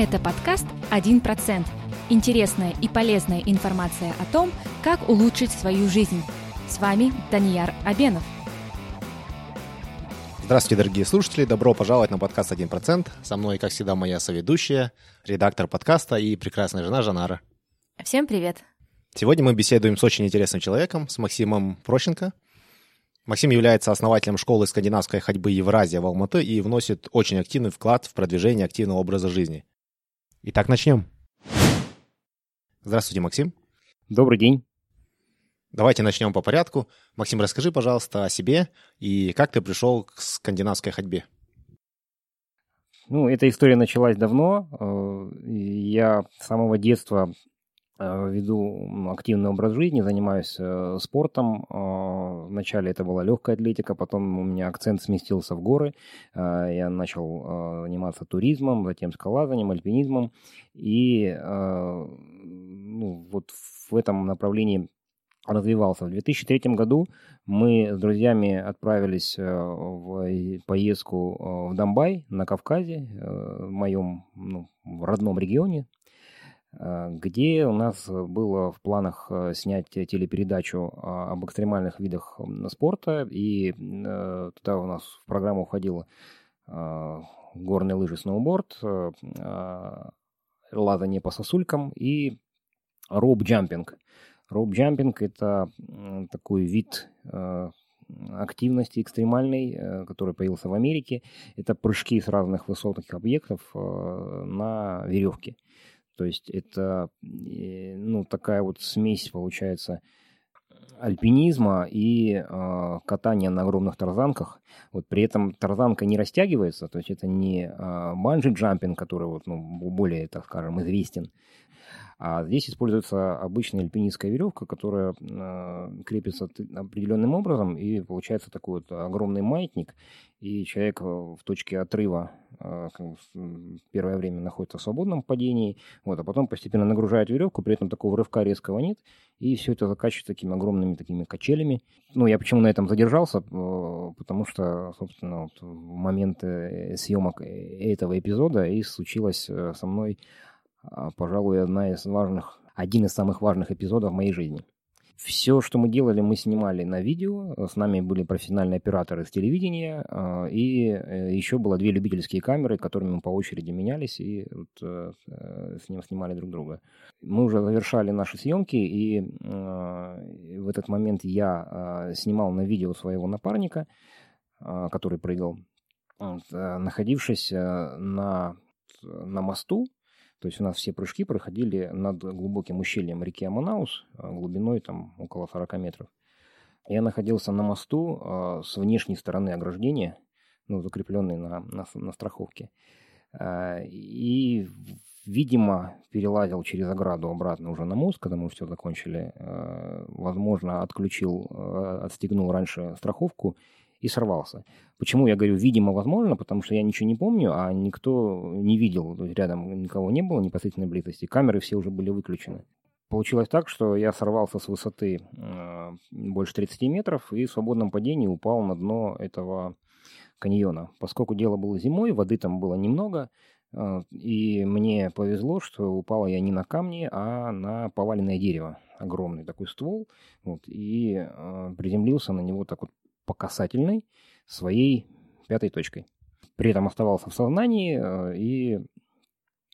Это подкаст «1%». Интересная и полезная информация о том, как улучшить свою жизнь. С вами Данияр Абенов. Здравствуйте, дорогие слушатели. Добро пожаловать на подкаст «1%». Со мной, как всегда, моя соведущая, редактор подкаста и прекрасная жена Жанара. Всем привет. Сегодня мы беседуем с очень интересным человеком, с Максимом Прощенко. Максим является основателем школы скандинавской ходьбы Евразия в Алматы и вносит очень активный вклад в продвижение активного образа жизни. Итак, начнем. Здравствуйте, Максим. Добрый день. Давайте начнем по порядку. Максим, расскажи, пожалуйста, о себе и как ты пришел к скандинавской ходьбе. Ну, эта история началась давно. Э, я с самого детства веду активный образ жизни, занимаюсь э, спортом. Вначале это была легкая атлетика, потом у меня акцент сместился в горы. Я начал заниматься туризмом, затем скалазанием, альпинизмом. И ну, вот в этом направлении развивался. В 2003 году мы с друзьями отправились э, в поездку э, в Донбай на Кавказе, э, в моем ну, родном регионе, где у нас было в планах снять телепередачу об экстремальных видах спорта, и туда у нас в программу входило горные лыжи, сноуборд, лазание по сосулькам и роуп-джампинг. Роуп-джампинг – это такой вид э, активности экстремальной, э, который появился в Америке. Это прыжки с разных высотных объектов э, на веревке. То есть это ну, такая вот смесь получается альпинизма и э, катания на огромных тарзанках. Вот при этом тарзанка не растягивается, то есть это не э, банджи-джампинг, который вот, ну, более, так скажем, известен, а здесь используется обычная альпинистская веревка, которая э, крепится определенным образом, и получается такой вот огромный маятник, и человек в точке отрыва э, первое время находится в свободном падении, вот, а потом постепенно нагружает веревку, при этом такого рывка резкого нет, и все это заканчивается такими огромными такими качелями. Ну, я почему на этом задержался, э, потому что, собственно, вот в момент съемок этого эпизода и случилось со мной а, пожалуй, одна из важных, один из самых важных эпизодов моей жизни. Все, что мы делали, мы снимали на видео. С нами были профессиональные операторы с телевидения. А, и э, еще было две любительские камеры, которыми мы по очереди менялись и вот э, э, с ним снимали друг друга. Мы уже завершали наши съемки, и в этот момент я снимал на видео своего напарника, который прыгал, находившись на, на мосту то есть у нас все прыжки проходили над глубоким ущельем реки Аманаус, а, глубиной там около 40 метров. Я находился на мосту э, с внешней стороны ограждения, ну, закрепленный на, на, на страховке. Э, и, видимо, перелазил через ограду обратно уже на мост, когда мы все закончили. Э, возможно, отключил, э, отстегнул раньше страховку и сорвался. Почему я говорю, видимо, возможно, потому что я ничего не помню, а никто не видел, рядом никого не было непосредственной близости, камеры все уже были выключены. Получилось так, что я сорвался с высоты э, больше 30 метров и в свободном падении упал на дно этого каньона. Поскольку дело было зимой, воды там было немного, э, и мне повезло, что упал я не на камни, а на поваленное дерево. Огромный такой ствол. Вот, и э, приземлился на него так вот по касательной своей пятой точкой. При этом оставался в сознании, э, и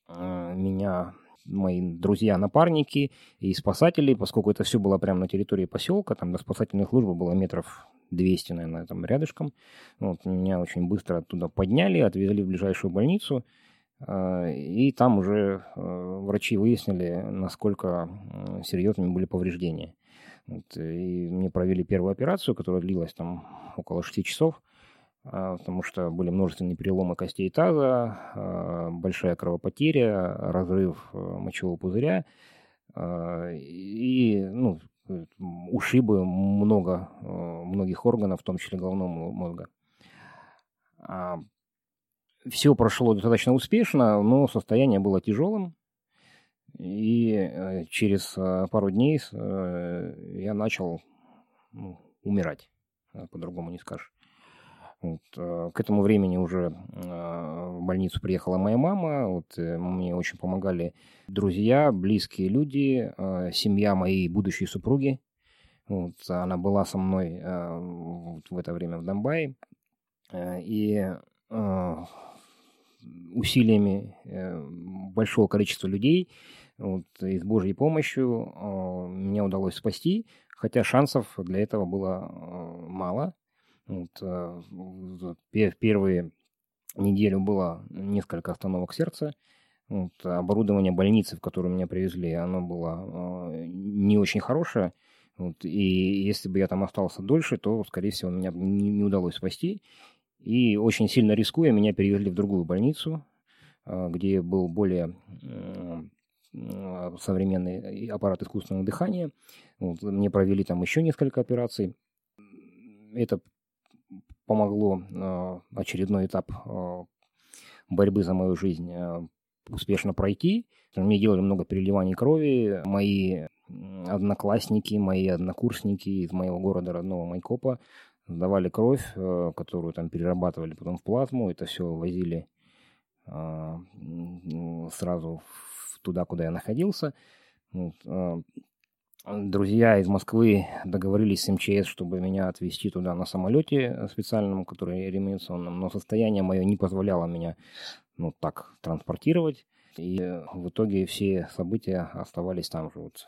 э, меня мои друзья-напарники и спасатели, поскольку это все было прямо на территории поселка, там до спасательной службы было метров 200, наверное, там рядышком. Вот, меня очень быстро оттуда подняли, отвезли в ближайшую больницу, э, и там уже врачи выяснили, насколько серьезными были повреждения. Вот, и мне провели первую операцию, которая длилась там около 6 часов, а, потому что были множественные переломы костей таза, а, большая кровопотеря, разрыв э, мочевого пузыря а, и ну, ушибы много, э, многих органов, в том числе головного мозга. Все прошло достаточно успешно, но состояние было тяжелым. И э, через э, пару дней э, я начал ну, умирать, по-другому не скажешь. Вот, к этому времени уже в больницу приехала моя мама. Вот, мне очень помогали друзья, близкие люди, семья моей будущей супруги. Вот, она была со мной вот, в это время в Донбайе. И усилиями большого количества людей вот, и с Божьей помощью э, меня удалось спасти, хотя шансов для этого было э, мало. Вот, э, первые неделю было несколько остановок сердца. Вот, оборудование больницы, в которую меня привезли, оно было э, не очень хорошее. Вот, и если бы я там остался дольше, то, скорее всего, меня не, не удалось спасти. И очень сильно рискуя, меня перевезли в другую больницу, э, где был более современный аппарат искусственного дыхания. Вот, мне провели там еще несколько операций. Это помогло а, очередной этап а, борьбы за мою жизнь а, успешно пройти. Мне делали много переливаний крови. Мои одноклассники, мои однокурсники из моего города родного Майкопа сдавали кровь, которую там перерабатывали потом в плазму. Это все возили сразу туда, куда я находился. Вот. А, друзья из Москвы договорились с МЧС, чтобы меня отвезти туда на самолете специальном, который реанимационном, но состояние мое не позволяло меня ну, так транспортировать. И в итоге все события оставались там же. Вот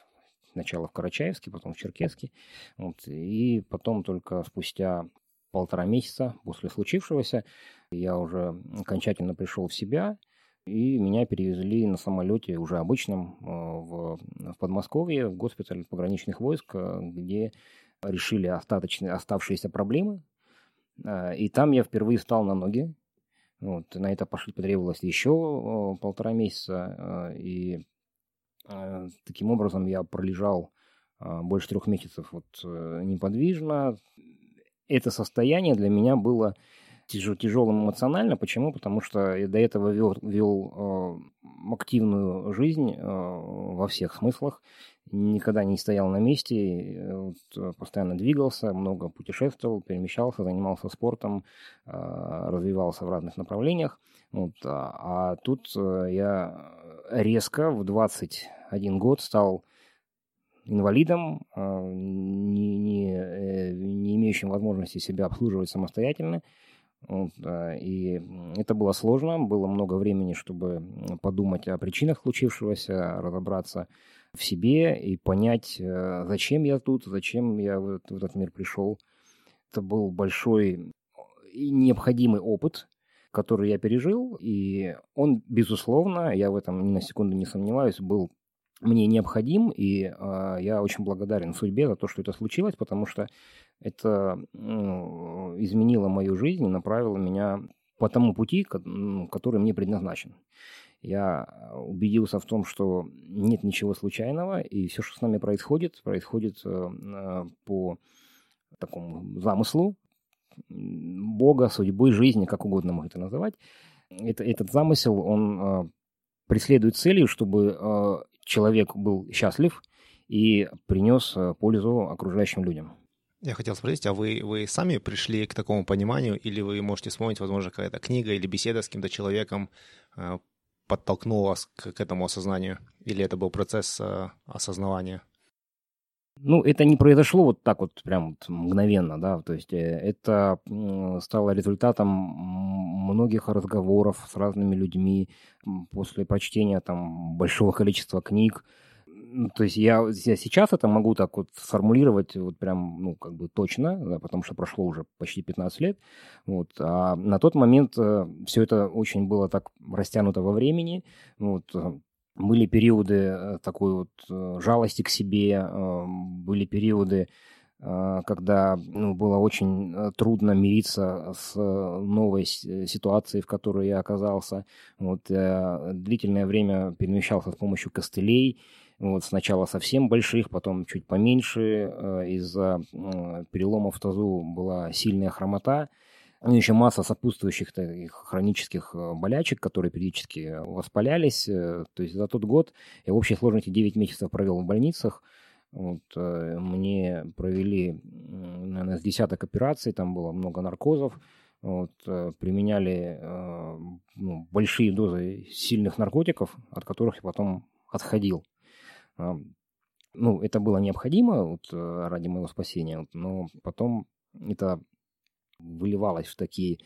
сначала в Карачаевске, потом в Черкеске. Вот, и потом только спустя полтора месяца после случившегося я уже окончательно пришел в себя – и меня перевезли на самолете уже обычном э, в, в Подмосковье, в госпиталь пограничных войск, э, где решили остаточные, оставшиеся проблемы. Э, и там я впервые встал на ноги. Вот, на это пошли, потребовалось еще полтора месяца. И таким образом я пролежал больше трех месяцев вот, неподвижно. Это состояние для меня было тяж, тяжелым эмоционально. Почему? Потому что я до этого вел, вел э, активную жизнь э, во всех смыслах. Никогда не стоял на месте, э, вот, э, постоянно двигался, много путешествовал, перемещался, занимался спортом, э, развивался в разных направлениях. Вот, а, а тут э, я резко в 21 год стал инвалидом, не, не, не имеющим возможности себя обслуживать самостоятельно. Вот, и это было сложно, было много времени, чтобы подумать о причинах случившегося, разобраться в себе и понять, э, зачем я тут, зачем я в этот, в этот мир пришел. Это был большой и необходимый опыт, который я пережил, и он, безусловно, я в этом ни на секунду не сомневаюсь, был мне необходим, и э, я очень благодарен судьбе за то, что это случилось, потому что это ну, изменило мою жизнь направило меня по тому пути, который мне предназначен. Я убедился в том, что нет ничего случайного, и все, что с нами происходит, происходит э, э, по такому замыслу Бога, судьбы, жизни, как угодно можно это называть. Это, этот замысел, он э, преследует целью, чтобы человек был счастлив и принес пользу окружающим людям. Я хотел спросить, а вы, вы сами пришли к такому пониманию, или вы можете вспомнить, возможно, какая-то книга или беседа с каким-то человеком э, подтолкнула вас к, к этому осознанию, или это был процесс э, осознавания? Ну, это не произошло вот так вот прям вот мгновенно, да, то есть э, это стало результатом многих разговоров с разными людьми после прочтения там большого количества книг, то есть я, я сейчас это могу так вот сформулировать вот прям, ну, как бы точно, да, потому что прошло уже почти 15 лет. Вот. А на тот момент э, все это очень было так растянуто во времени. Вот. Э, были периоды э, такой вот э, жалости к себе, были периоды, когда ну, было очень трудно мириться с новой ситуацией, в которой я оказался. Вот, длительное время перемещался с помощью костылей, вот сначала совсем больших, потом чуть поменьше. Э, из-за переломов в тазу была сильная хромота. Ну, еще масса сопутствующих таких хронических э, болячек, которые периодически воспалялись. Э, то есть за тот год я в общей сложности 9 месяцев провел в больницах. Вот, мне провели, наверное, с десяток операций, там было много наркозов. вот, э, применяли э, ну, большие дозы сильных наркотиков, от которых я потом отходил. Ну, это было необходимо вот, э, ради моего спасения, вот, но потом это выливалось в такие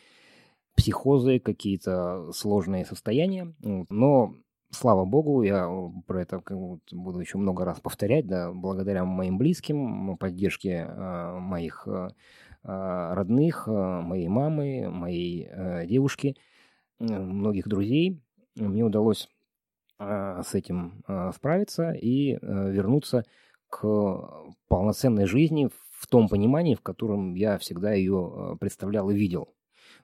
психозы, какие-то сложные состояния. Вот, но слава богу, я про это буду еще много раз повторять, да, благодаря моим близким, поддержке э, моих э, родных, моей мамы, моей э, девушки, многих друзей, мне удалось э, с этим э, справиться и э, вернуться к полноценной жизни в том понимании, в котором я всегда ее э, представлял и видел.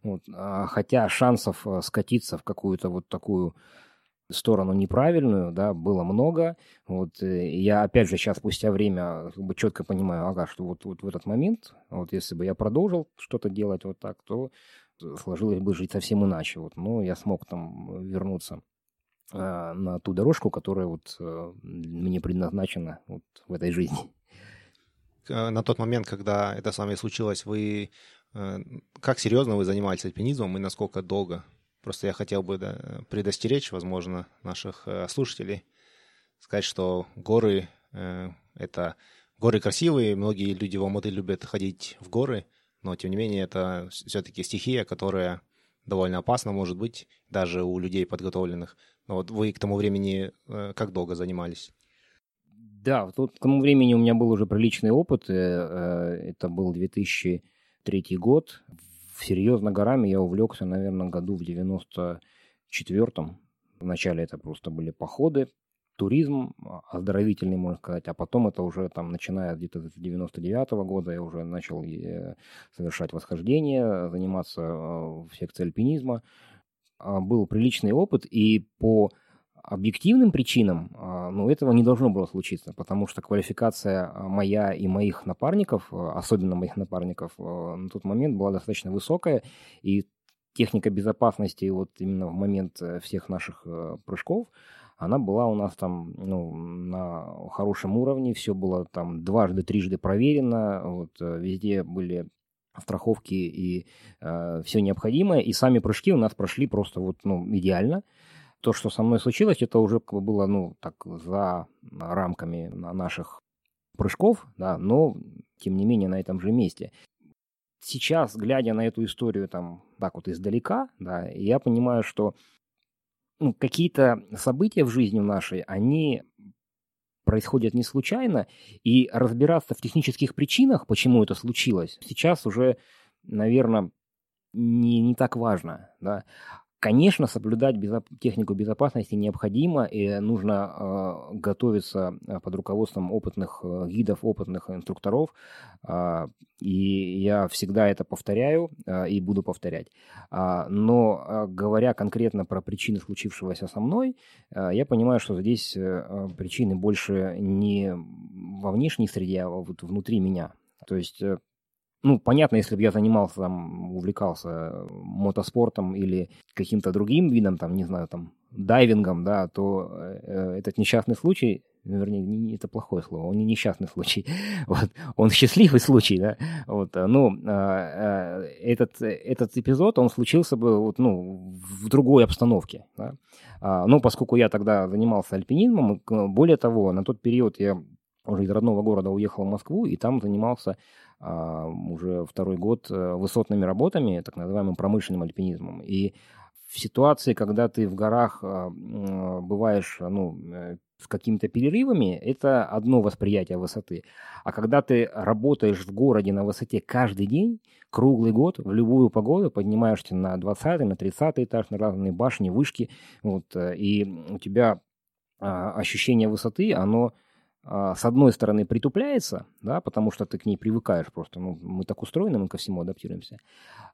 Вот. А хотя шансов э, скатиться в какую-то вот такую сторону неправильную, да, было много. Вот э, я опять же сейчас спустя время как бы четко понимаю, ага, что вот, вот в этот момент, вот если бы я продолжил что-то делать вот так, то сложилось бы жить совсем иначе. Вот, но я смог там вернуться э, на ту дорожку, которая вот э, мне предназначена вот в этой жизни. На тот момент, когда это с вами случилось, вы как серьезно вы занимались альпинизмом и насколько долго? Просто я хотел бы предостеречь, возможно, наших э, слушателей, сказать, что горы э, это горы красивые, многие люди в Алматы любят ходить в горы, но тем не менее это все-таки стихия, которая довольно опасна, может быть, даже у людей подготовленных. Но вот вы к тому времени э, как долго занимались? Да, тут к тому времени у меня был уже приличный опыт. Это был 2003 год серьезно горами я увлекся, наверное, году в 94-м. Вначале это просто были походы, туризм оздоровительный, можно сказать, а потом это уже там, начиная где-то с 99 -го года, я уже начал э, совершать восхождение, заниматься э, в секции альпинизма. А, был приличный опыт, и по объективным причинам а, ну, этого не должно было случиться, потому что квалификация а, моя и моих напарников, особенно моих напарников, на тот момент была достаточно высокая, и техника безопасности вот именно в момент э, всех наших э, прыжков, она была у нас там ну, на хорошем уровне, все было там дважды, трижды проверено, вот, э, везде были страховки и э, все необходимое, и сами прыжки у нас прошли просто вот, ну, идеально то, что со мной случилось, это уже было, ну, так, за рамками наших прыжков, да, но, тем не менее, на этом же месте. Сейчас, глядя на эту историю там так вот издалека, да, я понимаю, что ну, какие-то события в жизни нашей, они происходят не случайно, и разбираться в технических причинах, почему это случилось, сейчас уже, наверное, не, не так важно. Да? Конечно, соблюдать безоп... технику безопасности необходимо, и нужно э, готовиться э, под руководством опытных э, гидов, опытных инструкторов. Э, и я всегда это повторяю э, и буду повторять. Э, но э, говоря конкретно про причины случившегося со мной, э, я понимаю, что здесь э, причины больше не во внешней среде, а вот внутри меня. То есть э, ну, понятно, если бы я занимался, там, увлекался мотоспортом или каким-то другим видом, там, не знаю, там, дайвингом, да, то э, этот несчастный случай, вернее, не, это плохое слово, он не несчастный случай, вот, он счастливый случай, да, вот, ну, э, этот, этот эпизод, он случился бы, вот, ну, в другой обстановке, да, а, но поскольку я тогда занимался альпинизмом, более того, на тот период я уже из родного города уехал в Москву и там занимался уже второй год э, высотными работами, так называемым промышленным альпинизмом. И в ситуации, когда ты в горах а, бываешь ну, э, с какими-то перерывами, это одно восприятие высоты. А когда ты работаешь в городе на высоте каждый день, круглый год, в любую погоду, поднимаешься на 20 на 30 этаж, на разные башни, вышки, вот, э, и у тебя а, ощущение высоты, оно а, с одной стороны, притупляется, да, потому что ты к ней привыкаешь просто. Ну, мы так устроены, мы ко всему адаптируемся.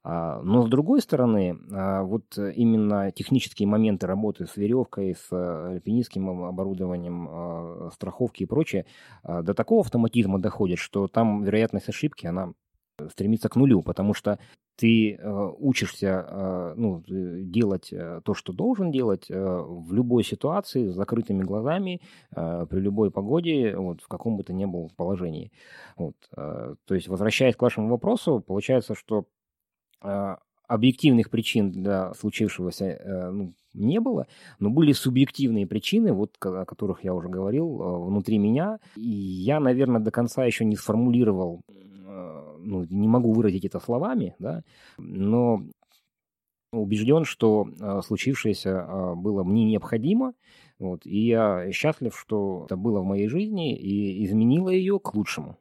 А, но с другой стороны, а, вот именно технические моменты работы с веревкой, с альпинистским оборудованием, страховки и прочее, до такого автоматизма доходит, что там вероятность ошибки, она стремится к нулю, потому что ты э, учишься э, ну, делать э, то, что должен делать э, в любой ситуации с закрытыми глазами, э, при любой погоде, вот, в каком бы то ни было положении. Вот, э, то есть, возвращаясь к вашему вопросу, получается, что э, объективных причин для случившегося э, ну, не было, но были субъективные причины, вот о которых я уже говорил, э, внутри меня. И я, наверное, до конца еще не сформулировал, э, ну, не могу выразить это словами, да, но убежден, что случившееся было мне необходимо, вот, и я счастлив, что это было в моей жизни и изменило ее к лучшему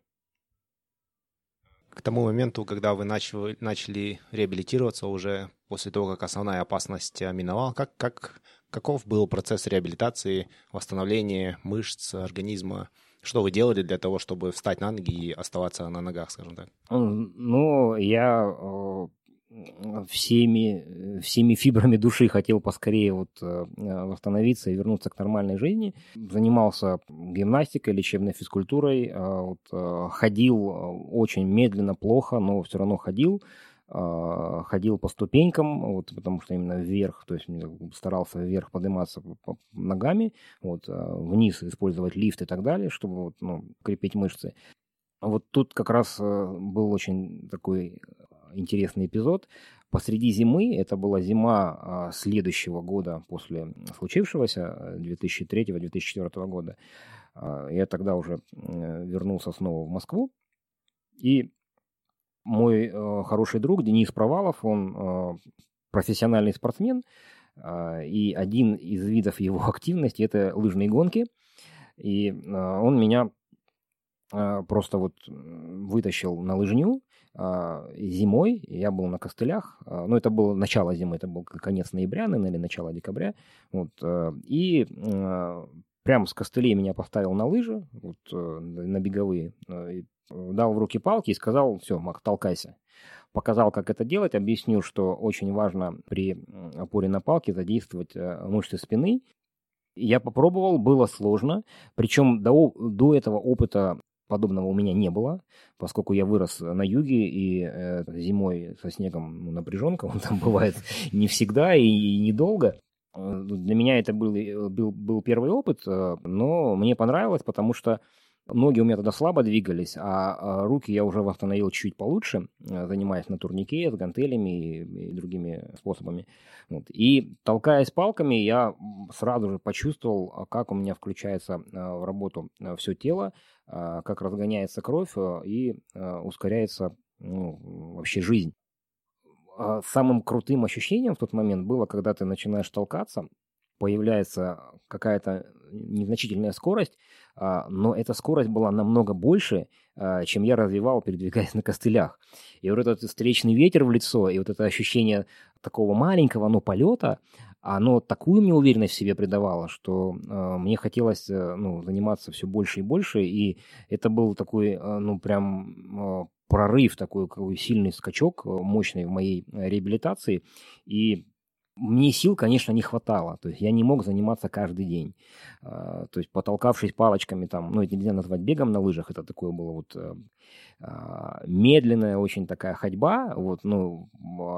к тому моменту, когда вы начали, начали реабилитироваться уже после того, как основная опасность миновала, как, как, каков был процесс реабилитации, восстановления мышц, организма? Что вы делали для того, чтобы встать на ноги и оставаться на ногах, скажем так? Ну, я э, всеми, всеми фибрами души хотел поскорее вот э, восстановиться и вернуться к нормальной жизни. Занимался гимнастикой, лечебной физкультурой, э, вот, ходил очень медленно, плохо, но все равно ходил ходил по ступенькам, вот, потому что именно вверх, то есть старался вверх подниматься ногами, вот, вниз использовать лифт и так далее, чтобы вот, ну, крепить мышцы. Вот тут как раз был очень такой интересный эпизод. Посреди зимы, это была зима а, следующего года после случившегося, 2003-2004 э, года, а, я тогда уже вернулся снова в Москву, и мой э, хороший друг Денис Провалов, он э, профессиональный спортсмен, а, и один из видов его активности – это лыжные гонки, и он меня просто вот вытащил на лыжню, а, зимой я был на костылях, а, ну, это было начало зимы, это был конец ноября, наверное, начало декабря, вот, э, и а, прямо с костылей меня поставил на лыжи, вот, э, на беговые, э, дал в руки палки и сказал, все, Мак, толкайся. Показал, как это делать, объяснил, что очень важно при опоре на палке задействовать мышцы спины, я попробовал, было сложно. Причем до, до этого опыта подобного у меня не было, поскольку я вырос на юге, и э, зимой со снегом ну, напряженка, он там бывает не всегда и, и недолго. Э, для меня это был, э, был, был первый опыт, э, но мне понравилось, потому что Ноги у меня тогда слабо двигались, а, а руки я уже восстановил чуть получше, занимаясь на турнике с гантелями и, другими способами. Вот. И толкаясь палками, я сразу же почувствовал, а, как у меня включается а, в работу все тело, как разгоняется кровь и ускоряется ну, вообще жизнь. Самым крутым ощущением в тот момент было, когда ты начинаешь толкаться, появляется какая-то незначительная скорость, а, но эта скорость была намного больше, а, чем я развивал, передвигаясь на костылях. И вот этот встречный ветер в лицо, и вот это ощущение такого маленького, но полета, оно такую мне уверенность в себе придавало, что э, мне хотелось э, ну, заниматься все больше и больше, и это был такой, э, ну, прям э, прорыв, такой, такой сильный скачок, мощный в моей реабилитации, и мне сил, конечно, не хватало. То есть я не мог заниматься каждый день. А, то есть потолкавшись палочками там, ну это нельзя назвать бегом на лыжах, это такое было вот э, а, медленная очень такая ходьба, вот, ну,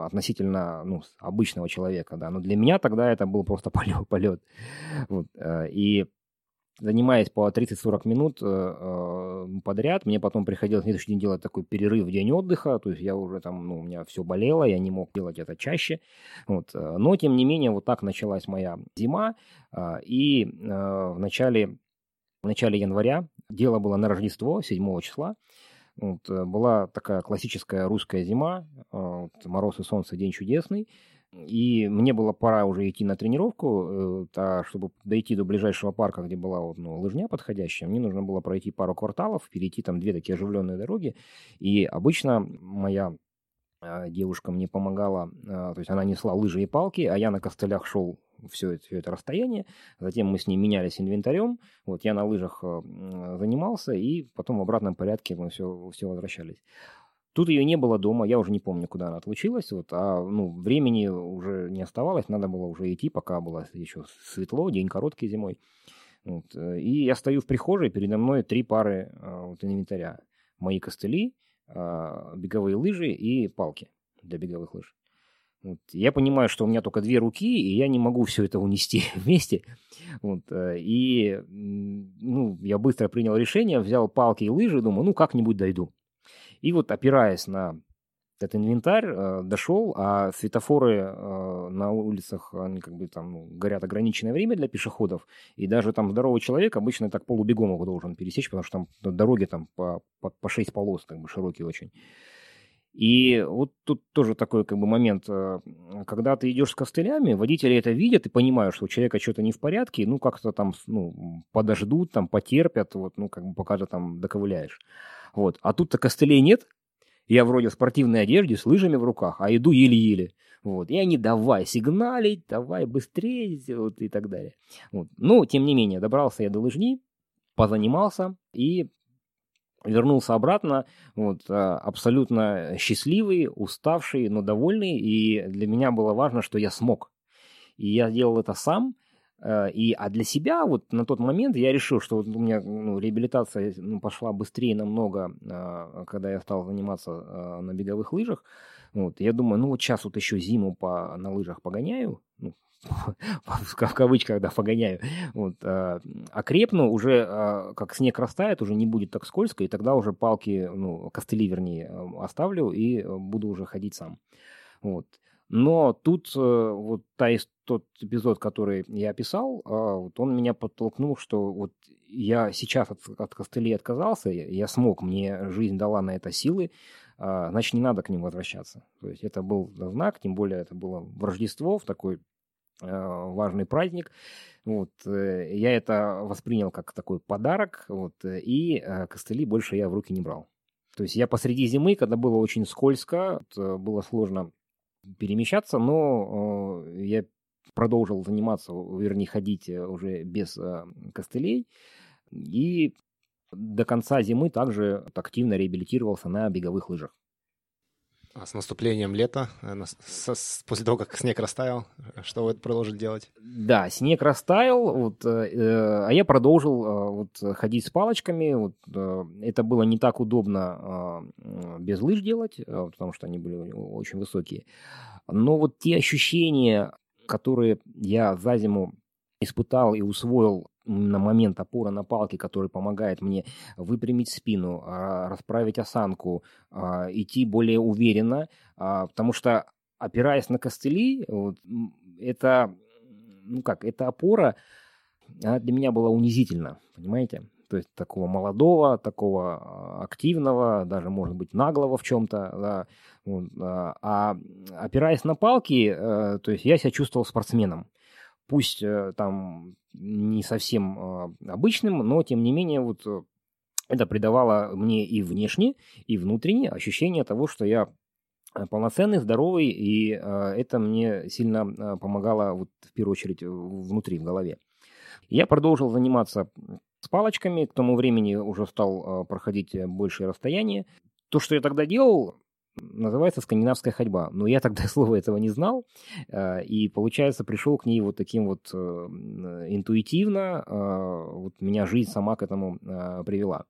относительно ну, обычного человека, да. Но для меня тогда это был просто полет. полет. Вот, э, и занимаясь по 30-40 минут э, э, подряд, мне потом приходилось следующий день делать такой перерыв в день отдыха, то есть я уже там, ну, у меня все болело, я не мог делать это чаще, вот. Э, но, тем не менее, вот так началась моя зима, и в начале, в начале января, дело было на Рождество, 7 числа, вот, была такая классическая русская зима, вот, мороз и солнце, день чудесный, и мне было пора уже идти на тренировку, а чтобы дойти до ближайшего парка, где была ну, лыжня подходящая, мне нужно было пройти пару кварталов, перейти там две такие оживленные дороги. И обычно моя э, девушка мне помогала, э, то есть она несла лыжи и палки, а я на костылях шел все это, все это расстояние. Затем мы с ней менялись инвентарем. Вот я на лыжах э, занимался, и потом в обратном порядке мы все, все возвращались. Тут ее не было дома, я уже не помню, куда она отлучилась, вот, а ну, времени уже не оставалось, надо было уже идти, пока было еще светло, день короткий зимой. Вот, э, и я стою в прихожей, передо мной три пары а, вот, инвентаря. Мои костыли, а, беговые лыжи и палки для беговых лыж. Вот. Я понимаю, что у меня только две руки, и я не могу все это унести вместе. Вот. Э, и ну, я быстро принял решение, взял палки и лыжи, думаю, ну как-нибудь дойду. И вот опираясь на этот инвентарь, э, дошел, а светофоры э, на улицах, они как бы там ну, горят ограниченное время для пешеходов, и даже там здоровый человек обычно так полубегом его должен пересечь, потому что там дороги там по, по, по 6 полос, как бы широкие очень. И вот тут тоже такой как бы момент, э, когда ты идешь с костылями, водители это видят и понимают, что у человека что-то не в порядке, ну как-то там ну, подождут, там потерпят, вот, ну как бы пока ты там доковыляешь. Вот. А тут-то костылей нет, я вроде в спортивной одежде, с лыжами в руках, а иду еле-еле. Вот. И они давай сигналить, давай быстрее, вот, и так далее. Вот. Ну, тем не менее, добрался я до лыжни, позанимался и вернулся обратно, вот, а, абсолютно счастливый, уставший, но довольный. И для меня было важно, что я смог. И я сделал это сам. Э, и, а для себя вот на тот момент я решил, что вот у меня ну, реабилитация ну, пошла быстрее намного, а, когда я стал заниматься а, на беговых лыжах. Вот, я думаю, ну вот сейчас вот еще зиму по, на лыжах погоняю, ну, в кавычках, да, погоняю, вот, а, окрепну, уже как снег растает, уже не будет так скользко, и тогда уже палки, ну, костыли, вернее, оставлю и буду уже ходить сам. Вот. Но тут э, вот та, тот эпизод, который я описал, а, вот он меня подтолкнул, что вот я сейчас от, от костылей отказался, я смог, мне жизнь дала на это силы, а, значит, не надо к ним возвращаться. То есть это был знак, тем более это было в Рождество, в такой а, важный праздник. Вот, э, я это воспринял как такой подарок, вот, и э, костыли больше я в руки не брал. То есть я посреди зимы, когда было очень скользко, было сложно перемещаться, но э, я продолжил заниматься, вернее, ходить э, уже без э, костылей. И до конца зимы также активно реабилитировался на беговых лыжах. А с наступлением лета, после того, как снег растаял, что вы продолжили делать? Да, снег растаял, вот, э, а я продолжил э, вот, ходить с палочками. Вот, э, это было не так удобно э, без лыж делать, э, потому что они были очень высокие. Но вот те ощущения, которые я за зиму испытал и усвоил на момент опора на палке, который помогает мне выпрямить спину, а, расправить осанку, а, идти более уверенно, а, потому что опираясь на костыли, вот, это, ну как, эта опора она для меня была унизительна, понимаете? То есть такого молодого, такого активного, даже, может быть, наглого в чем-то, да, а опираясь на палки, э, то есть я себя чувствовал спортсменом пусть э, там не совсем а, обычным, но тем не менее вот э, это придавало мне и внешне, и внутренне ощущение того, что я э, полноценный, здоровый, и это мне сильно помогало вот в первую очередь внутри, в голове. Я продолжил заниматься с палочками, к тому времени уже стал проходить большие расстояния. То, что я тогда делал, называется «Скандинавская ходьба». Но я тогда слова этого не знал, э, и, получается, пришел к ней вот таким вот э, интуитивно, э, вот меня жизнь сама к этому привела.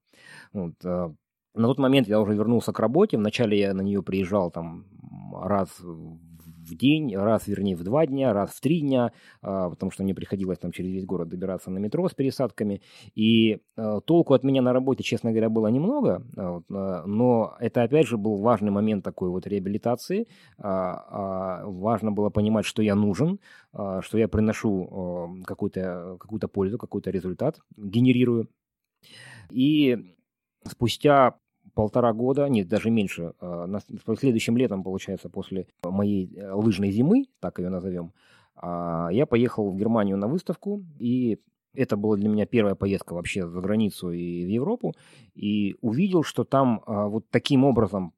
Вот. На тот момент я уже вернулся к работе, вначале я на нее приезжал там раз в день, раз, вернее, в два дня, раз в три дня, а, потому что мне приходилось там через весь город добираться на метро с пересадками. И а, толку от меня на работе, честно говоря, было немного, а, но это, опять же, был важный момент такой вот реабилитации. Важно было понимать, что я нужен, что я приношу какую-то какую пользу, какой-то результат, генерирую. И спустя полтора года, нет, даже меньше, а, следующим летом, получается, после моей э, лыжной зимы, так ее назовем, а, я поехал в Германию на выставку, и это была для меня первая поездка вообще за границу и в Европу, и увидел, что там а, вот таким образом,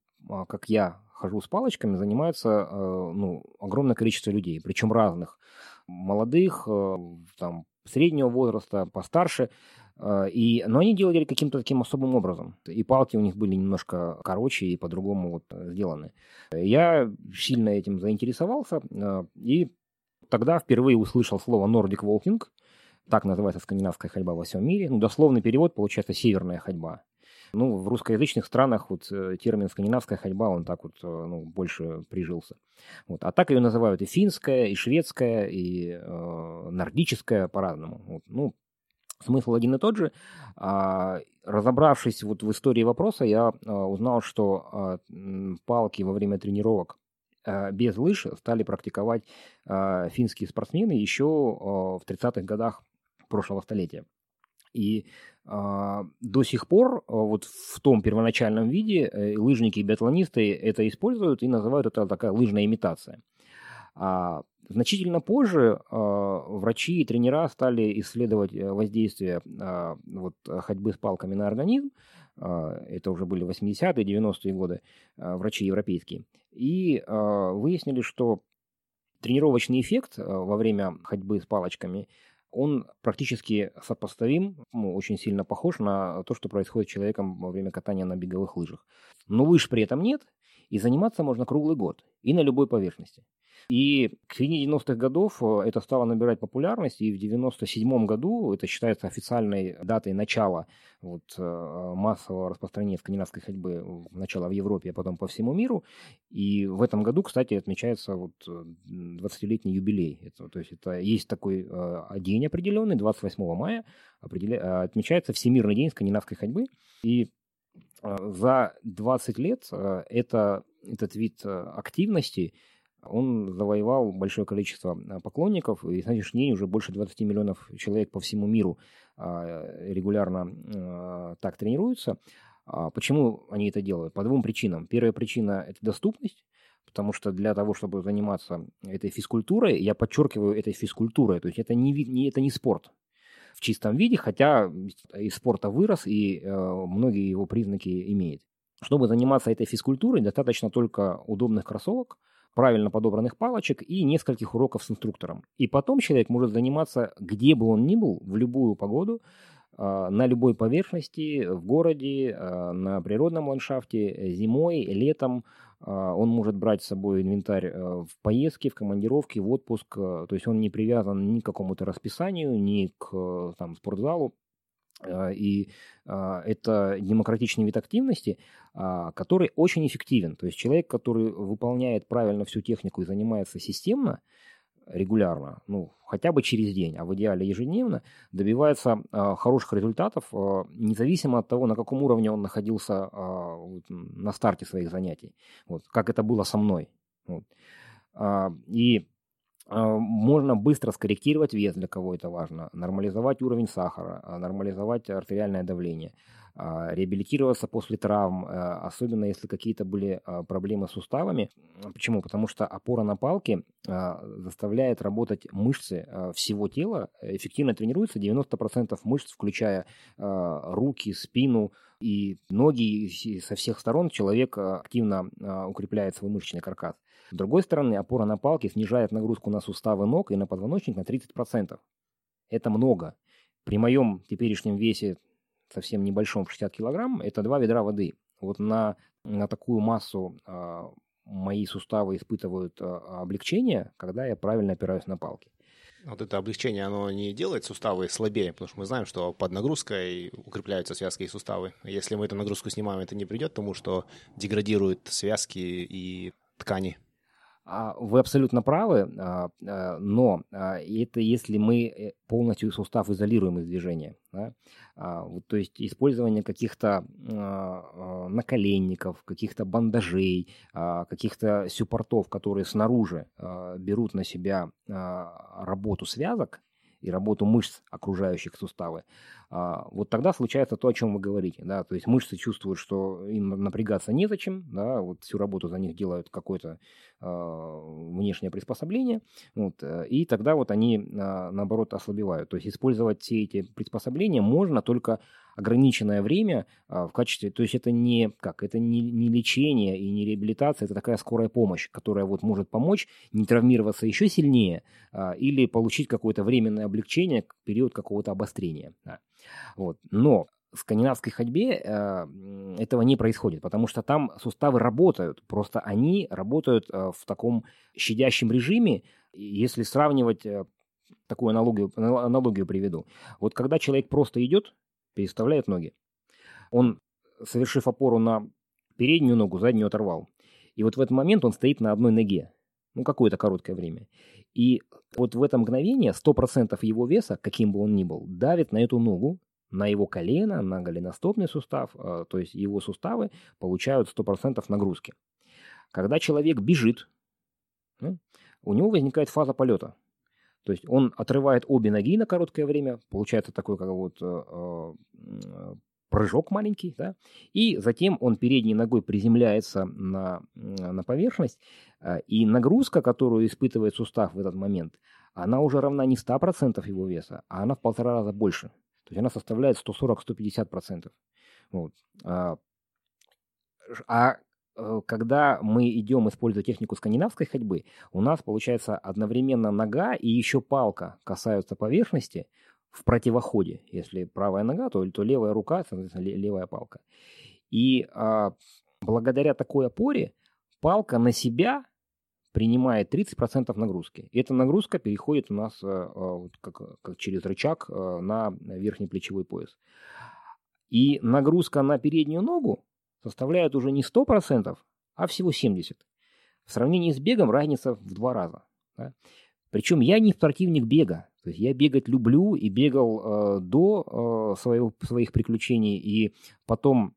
как я хожу с палочками, занимается ну, огромное количество людей, причем разных, молодых, там, среднего возраста, постарше, и, но они делали каким-то таким особым образом. И палки у них были немножко короче и по-другому вот э, сделаны. Я сильно этим заинтересовался, а, и тогда впервые услышал слово Nordic Walking. Так называется скандинавская ходьба во всем мире. Ну, дословный перевод получается северная ходьба. Ну, в русскоязычных странах вот э, термин скандинавская ходьба, он так вот э, ну, больше прижился. Вот. А так ее называют и финская, и шведская, и э, нордическая по-разному. Вот. Ну, смысл один и тот же. А, разобравшись вот в истории вопроса, я а, узнал, что а, палки во время тренировок без лыж стали практиковать финские спортсмены еще в 30-х годах прошлого столетия. И э, до сих пор э, вот в том первоначальном виде э, лыжники и биатлонисты это используют и называют это такая лыжная имитация. А значительно позже э, врачи и тренера стали исследовать э, воздействие э, вот, ходьбы с палками на организм. Э, это уже были 80-е, 90-е годы, э, врачи европейские. И э, выяснили, что тренировочный эффект во время ходьбы с палочками – он практически сопоставим, ну, очень сильно похож на то, что происходит с человеком во время катания на беговых лыжах. Но лыж при этом нет, и заниматься можно круглый год и на любой поверхности. И к середине 90-х годов э, это стало набирать популярность, и в 97 году, это считается официальной датой начала вот, э, массового распространения скандинавской ходьбы, начала в Европе, а потом по всему миру. И в этом году, кстати, отмечается вот 20-летний э, юбилей. Это, то есть это есть такой день определенный, 28 мая, определя... отмечается Всемирный день скандинавской ходьбы. И за 20 лет это, этот вид активности – он завоевал большое количество а, поклонников, и на сегодняшний день уже больше 20 миллионов человек по всему миру а, регулярно а, так тренируются. Почему они это делают? По двум причинам. Первая причина – это доступность, потому что для того, чтобы заниматься этой физкультурой, я подчеркиваю, этой физкультурой, то есть это не, не, это не спорт в чистом виде, хотя из спорта вырос и э, многие его признаки имеет. Чтобы заниматься этой физкультурой, достаточно только удобных кроссовок – правильно подобранных палочек и нескольких уроков с инструктором. И потом человек может заниматься, где бы он ни был, в любую погоду, а, на любой поверхности, в городе, а, на природном ландшафте, зимой, летом. А, он может брать с собой инвентарь в поездки, в командировки, в отпуск. То есть он не привязан ни к какому-то расписанию, ни к там, спортзалу. А, и а, это демократичный вид активности, а, который очень эффективен. То есть человек, который выполняет правильно всю технику и занимается системно, регулярно, ну, хотя бы через день, а в идеале ежедневно, добивается э, хороших результатов, э, независимо от того, на каком уровне он находился э, на старте своих занятий. Вот, как это было со мной. Вот. Э, и можно быстро скорректировать вес, для кого это важно, нормализовать уровень сахара, а, нормализовать артериальное давление, а, реабилитироваться после травм, особенно если какие-то были проблемы с суставами. Почему? Потому что опора на палке заставляет работать мышцы всего тела, эффективно тренируются 90% мышц, включая руки, спину и ноги со всех сторон. Человек активно укрепляет свой мышечный каркас. С другой стороны, опора на палке снижает нагрузку на суставы ног и на позвоночник на 30%. Это много. При моем теперешнем весе, совсем небольшом, 60 килограмм, это два ведра воды. Вот на, на такую массу э, мои суставы испытывают э, облегчение, когда я правильно опираюсь на палки. Вот это облегчение, оно не делает суставы слабее, потому что мы знаем, что под нагрузкой укрепляются связки и суставы. Если мы эту нагрузку снимаем, это не придет к тому, что деградируют связки и ткани. А, вы абсолютно правы, а, а, но это если мы э, полностью сустав изолируем из движения. Да? То есть использование каких-то наколенников, каких-то бандажей, каких-то сюппортов, которые снаружи берут на себя работу связок, и работу мышц, окружающих суставы, вот тогда случается то, о чем вы говорите. Да? То есть мышцы чувствуют, что им напрягаться незачем, да? вот всю работу за них делают какое-то а, внешнее приспособление, вот, э, и тогда вот они, а, наоборот, ослабевают. То есть использовать все эти приспособления можно только ограниченное время а, в качестве, то есть это не как, это не, не лечение и не реабилитация, это такая скорая помощь, которая вот может помочь не травмироваться еще сильнее а, или получить какое-то временное облегчение период какого-то обострения. Да. Вот. Но в скандинавской ходьбе э, этого не происходит, потому что там суставы работают, просто они работают э, в таком щадящем режиме, если сравнивать э, такую аналогию, аналогию приведу. Вот когда человек просто идет, переставляет ноги. Он, совершив опору на переднюю ногу, заднюю оторвал. И вот в этот момент он стоит на одной ноге. ну, какое-то короткое время. И вот в это мгновение 100% его веса, каким бы он ни был, давит на эту ногу, на его колено, на голеностопный сустав, э, то есть его суставы получают 100% нагрузки. Когда человек бежит, ну, у него возникает фаза полета. То есть он отрывает обе ноги на короткое время, получается такой как вот э, э, прыжок маленький, да, и затем он передней ногой приземляется на, на поверхность, и нагрузка, которую испытывает сустав в этот момент, она уже равна не 100% его веса, а она в полтора раза больше. То есть она составляет 140-150%. Вот. А, а э, когда мы идем использовать технику скандинавской ходьбы, у нас получается одновременно нога и еще палка касаются поверхности в противоходе. Если правая нога, то, то левая рука, соответственно, левая палка. И а, благодаря такой опоре палка на себя принимает 30% нагрузки. И эта нагрузка переходит у нас э, э, как, как через рычаг э, на верхний плечевой пояс. И нагрузка на переднюю ногу составляет уже не 100%, а всего 70%. В сравнении с бегом разница в два раза. Да? Причем я не спортивник бега. То есть я бегать люблю и бегал э, до э, своего, своих приключений. И потом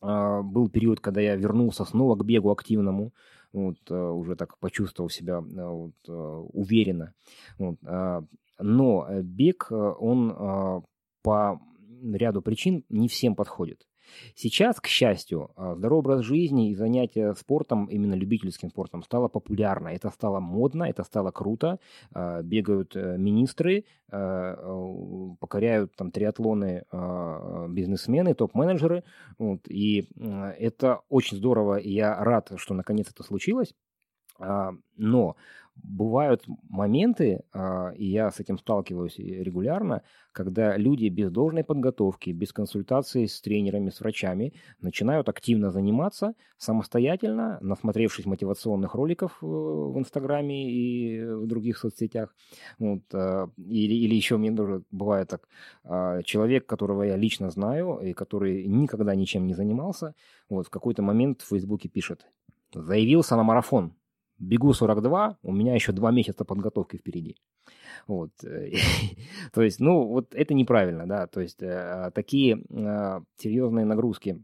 э, был период, когда я вернулся снова к бегу активному вот, э, уже так почувствовал себя э, вот, э, уверенно. Вот, а, но бег, он по ряду причин не всем подходит. Сейчас, к счастью, а, здоровый образ жизни и занятия спортом, именно любительским спортом, стало популярно. Это стало модно, это стало круто. А, бегают э, министры, а, покоряют там триатлоны бизнесмены, топ-менеджеры. Вот, и это очень здорово, и я рад, что наконец это случилось. Но бывают моменты, а, и я с этим сталкиваюсь регулярно, когда люди без должной подготовки, без консультации с тренерами, с врачами начинают активно заниматься самостоятельно, насмотревшись мотивационных роликов э, в Инстаграме и в других соцсетях. Вот, а, или, или еще мне тоже бывает так, а, человек, которого я лично знаю и который никогда ничем не занимался, вот в какой-то момент в Фейсбуке пишет, заявился на марафон, бегу 42, у меня еще два месяца подготовки впереди. Вот. То есть, ну, вот это неправильно, да, то есть э, такие э, серьезные нагрузки,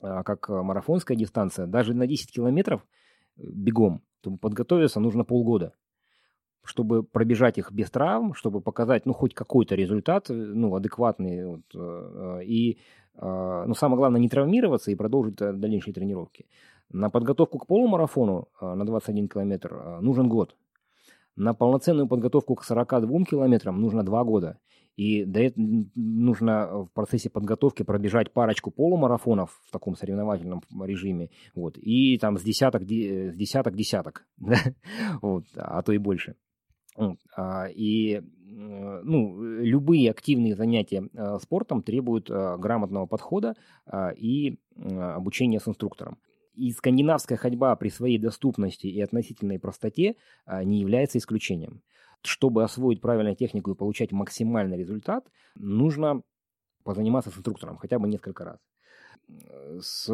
э, как марафонская дистанция, даже на 10 километров бегом, чтобы подготовиться, нужно полгода чтобы пробежать их без травм, чтобы показать, ну, хоть какой-то результат, ну, адекватный, вот, и, ну, самое главное, не травмироваться и продолжить дальнейшие тренировки. На подготовку к полумарафону а, на 21 километр а, нужен год. На полноценную подготовку к 42 километрам нужно 2 года. И до этого нужно в процессе подготовки пробежать парочку полумарафонов в таком соревновательном режиме. Вот, и там с десяток, с десяток десяток. вот, а то и больше. А, и ну, любые активные занятия спортом требуют грамотного подхода и обучения с инструктором. И скандинавская ходьба при своей доступности и относительной простоте а, не является исключением. Чтобы освоить правильную технику и получать максимальный результат, нужно позаниматься с инструктором хотя бы несколько раз. С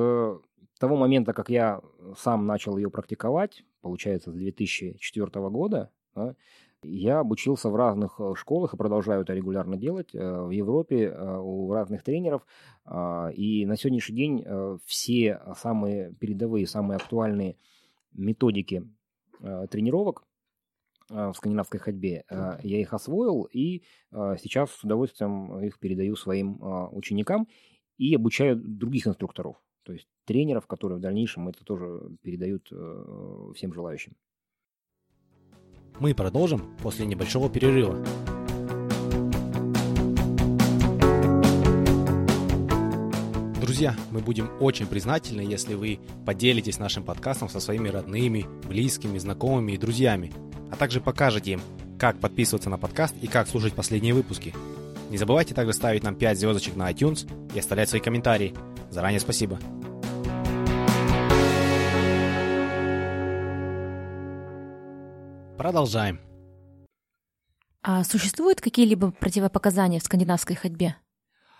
того момента, как я сам начал ее практиковать, получается, с 2004 года, да, я обучился в разных э, школах и продолжаю это регулярно делать э, в Европе э, у разных тренеров. А, и на сегодняшний день все самые передовые, самые актуальные методики тренировок в скандинавской ходьбе, я их освоил и сейчас с удовольствием их передаю своим ученикам и обучаю других инструкторов, то есть тренеров, которые в дальнейшем это тоже передают всем желающим. Мы продолжим после небольшого перерыва. Друзья, мы будем очень признательны, если вы поделитесь нашим подкастом со своими родными, близкими, знакомыми и друзьями, а также покажете им, как подписываться на подкаст и как слушать последние выпуски. Не забывайте также ставить нам 5 звездочек на iTunes и оставлять свои комментарии. Заранее спасибо. Продолжаем. А существуют какие-либо противопоказания в скандинавской ходьбе?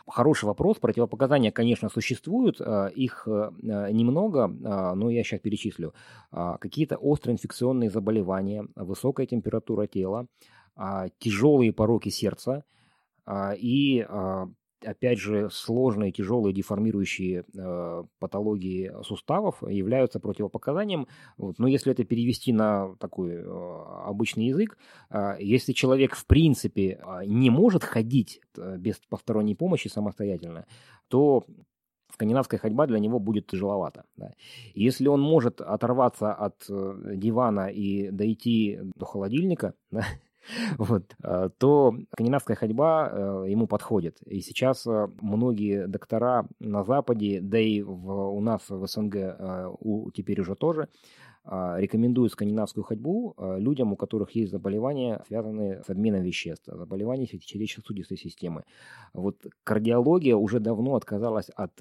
Хороший вопрос. Противопоказания, конечно, существуют. Их немного, но я сейчас перечислю. Какие-то острые инфекционные заболевания, высокая температура тела, тяжелые пороки сердца и опять же, сложные, тяжелые, деформирующие э, патологии суставов являются противопоказанием. Вот. Но если это перевести на такой э, обычный язык, э, если человек в принципе э, не может ходить э, без посторонней помощи самостоятельно, то скандинавская ходьба для него будет тяжеловато. Да. Если он может оторваться от э, дивана и дойти до холодильника, да, вот, э, то скандинавская ходьба э, ему подходит. И сейчас э, многие доктора на Западе, да и в, у нас в СНГ у, теперь уже тоже, рекомендуют скандинавскую ходьбу людям, у которых есть заболевания, связанные с обменом веществ, заболевания сердечно-сосудистой системы. Вот кардиология уже давно отказалась от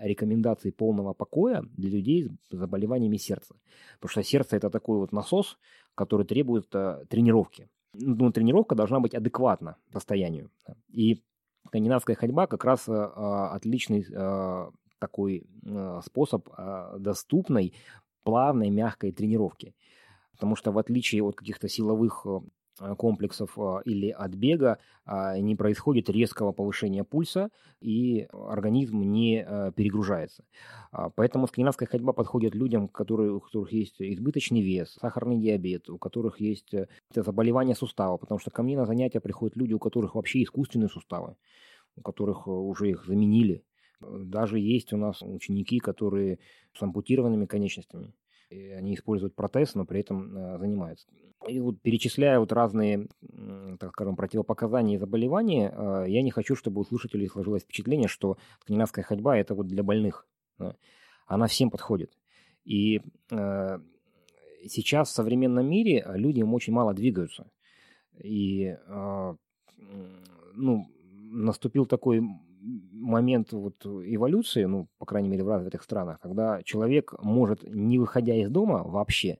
рекомендаций полного покоя для людей с заболеваниями сердца. Потому что сердце – это такой вот насос, который требует тренировки ну, тренировка должна быть адекватна состоянию. И скандинавская ходьба как раз э, отличный э, такой э, способ доступной, плавной, мягкой тренировки. Потому что в отличие от каких-то силовых комплексов а, или от бега а, не происходит резкого повышения пульса, и организм не э, перегружается. А, поэтому скандинавская ходьба подходит людям, которые, у которых есть избыточный вес, сахарный диабет, у которых есть э, заболевания сустава, потому что ко мне на занятия приходят люди, у которых вообще искусственные суставы, у которых уже их заменили. Даже есть у нас ученики, которые с ампутированными конечностями и они используют протез, но при этом э, занимаются. И вот перечисляя вот разные, так скажем, противопоказания и заболевания, э, я не хочу, чтобы у слушателей сложилось впечатление, что скандинавская ходьба – это вот для больных. Она всем подходит. И э, сейчас в современном мире люди очень мало двигаются. И ну, наступил такой момент вот эволюции, ну, по крайней мере, в развитых странах, когда человек может, не выходя из дома вообще,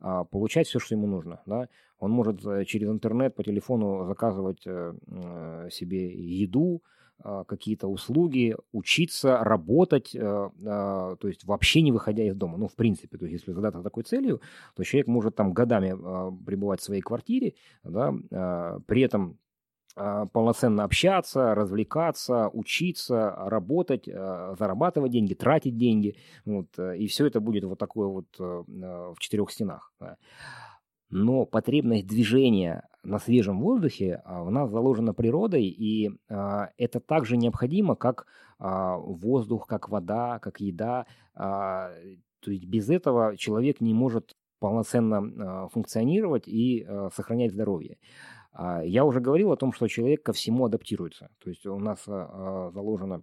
а, получать все, что ему нужно. Да? Он может э, через интернет по телефону заказывать э, э, себе еду, а, какие-то услуги, учиться, работать, то есть вообще не выходя из дома. Ну, в принципе, то есть если задаться такой целью, то человек может там годами а, пребывать в своей квартире, да, при этом а, полноценно общаться, развлекаться, учиться, работать, а, зарабатывать деньги, тратить деньги. Вот, э, и все это будет вот такое вот э, в четырех стенах. Но потребность движения на свежем воздухе а, у нас заложена природой, и это также необходимо, как воздух, как вода, как еда. То есть без этого человек не может полноценно функционировать и сохранять здоровье. А, я уже говорил о том, что человек ко всему адаптируется. То есть у нас а, а, заложено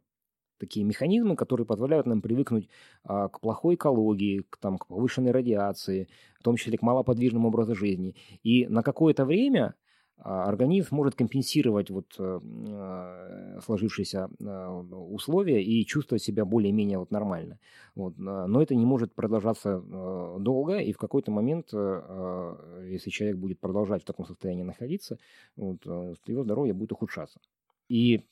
такие механизмы, которые позволяют нам привыкнуть к плохой экологии, к, там, к повышенной радиации, в том числе к малоподвижному образу жизни. И на какое-то время а организм может компенсировать вот э, э, сложившиеся э, условия и чувствовать себя более-менее вот нормально. Вот. Но это не может продолжаться долго, и в какой-то момент, если человек будет продолжать в таком состоянии находиться, вот, его здоровье будет ухудшаться. И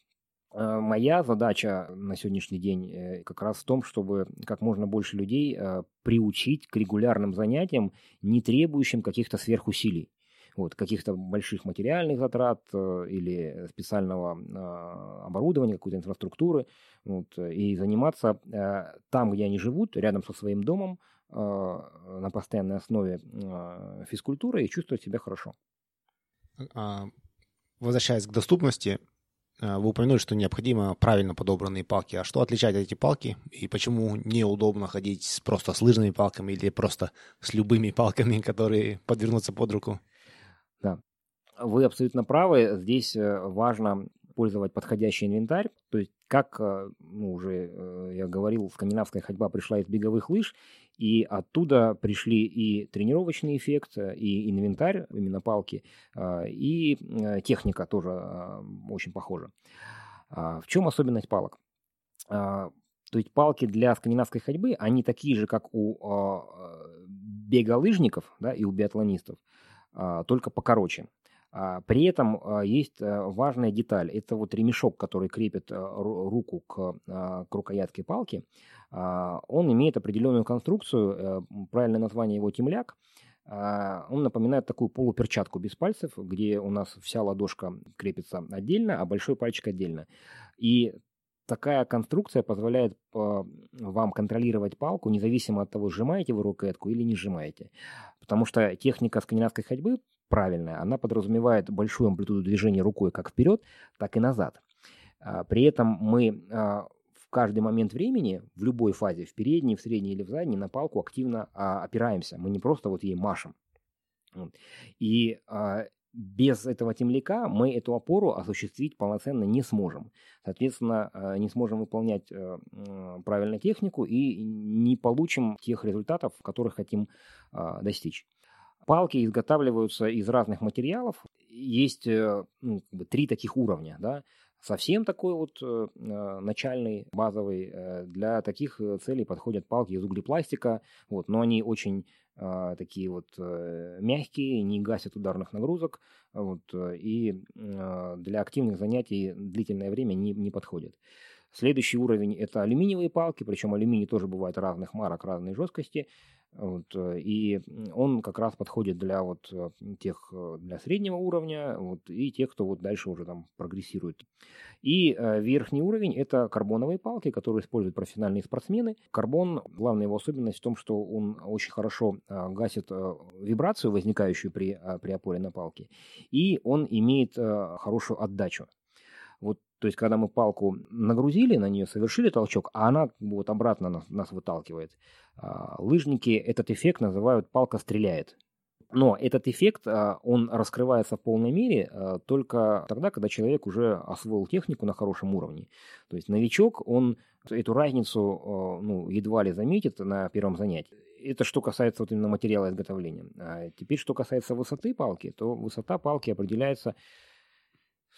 Моя задача на сегодняшний день как раз в том, чтобы как можно больше людей приучить к регулярным занятиям, не требующим каких-то сверхусилий вот, каких-то больших материальных затрат э, или специального а, оборудования, какой-то инфраструктуры, вот, и заниматься э, там, где они живут, рядом со своим домом, э, на постоянной основе физкультуры и чувствовать себя хорошо. А, возвращаясь к доступности, вы упомянули, что необходимо правильно подобранные палки. А что отличает эти палки и почему неудобно ходить просто с лыжными палками или просто с любыми палками, которые подвернутся под руку? Да. Вы абсолютно правы. Здесь э, важно использовать подходящий инвентарь. То есть, как э, ну, уже э, я говорил, скандинавская ходьба пришла из беговых лыж, и оттуда пришли и тренировочный эффект, и инвентарь, именно палки, и техника тоже очень похожа. А, в чем особенность палок? А, то есть палки для скандинавской ходьбы, они такие же, как у беголыжников да, и у биатлонистов – а, только покороче. А, при этом а, есть а, важная деталь. Это вот ремешок, который крепит руку к, к рукоятке палки. Он имеет определенную конструкцию, э, правильное название его темляк. Он напоминает такую полуперчатку без пальцев, где у нас вся ладошка крепится отдельно, а большой пальчик отдельно. И такая конструкция позволяет вам контролировать палку, независимо от того, сжимаете вы рукоятку или не сжимаете. Потому что техника скандинавской ходьбы правильная, она подразумевает большую амплитуду движения рукой как вперед, так и назад. А, при этом мы а, в каждый момент времени, в любой фазе, в передней, в средней или в задней, на палку активно а, опираемся. Мы не просто вот ей машем. И без этого темляка мы эту опору осуществить полноценно не сможем. Соответственно, не сможем выполнять э, правильную технику и не получим тех результатов, которых хотим достичь. Палки изготавливаются из разных материалов. Есть э, ну, три таких уровня. Да? Совсем такой вот э, э начальный, базовый. Э, для таких целей подходят палки из углепластика, вот, но они очень э, такие вот э, мягкие, не гасят ударных нагрузок, вот, и э, для активных занятий длительное время не, не подходят. Следующий уровень – это алюминиевые палки, причем алюминий тоже бывает разных марок, разной жесткости. Вот, э, и он как раз подходит для вот э, тех, э, для среднего уровня, вот, и тех, кто вот дальше уже там прогрессирует. И э, верхний уровень – это карбоновые палки, которые используют профессиональные спортсмены. Карбон, главная его особенность в том, что он очень хорошо э, гасит э, вибрацию, возникающую при, при опоре на палке, и он имеет хорошую отдачу. Вот, то есть, когда мы палку нагрузили на нее, совершили толчок, а она вот обратно нас, нас выталкивает. А, лыжники этот эффект называют «палка стреляет». Но этот эффект, а, он раскрывается в полной мере а, только тогда, когда человек уже освоил технику на хорошем уровне. То есть новичок, он эту разницу ну, едва ли заметит на первом занятии. Это что касается вот именно материала изготовления. А теперь, что касается высоты палки, то высота палки определяется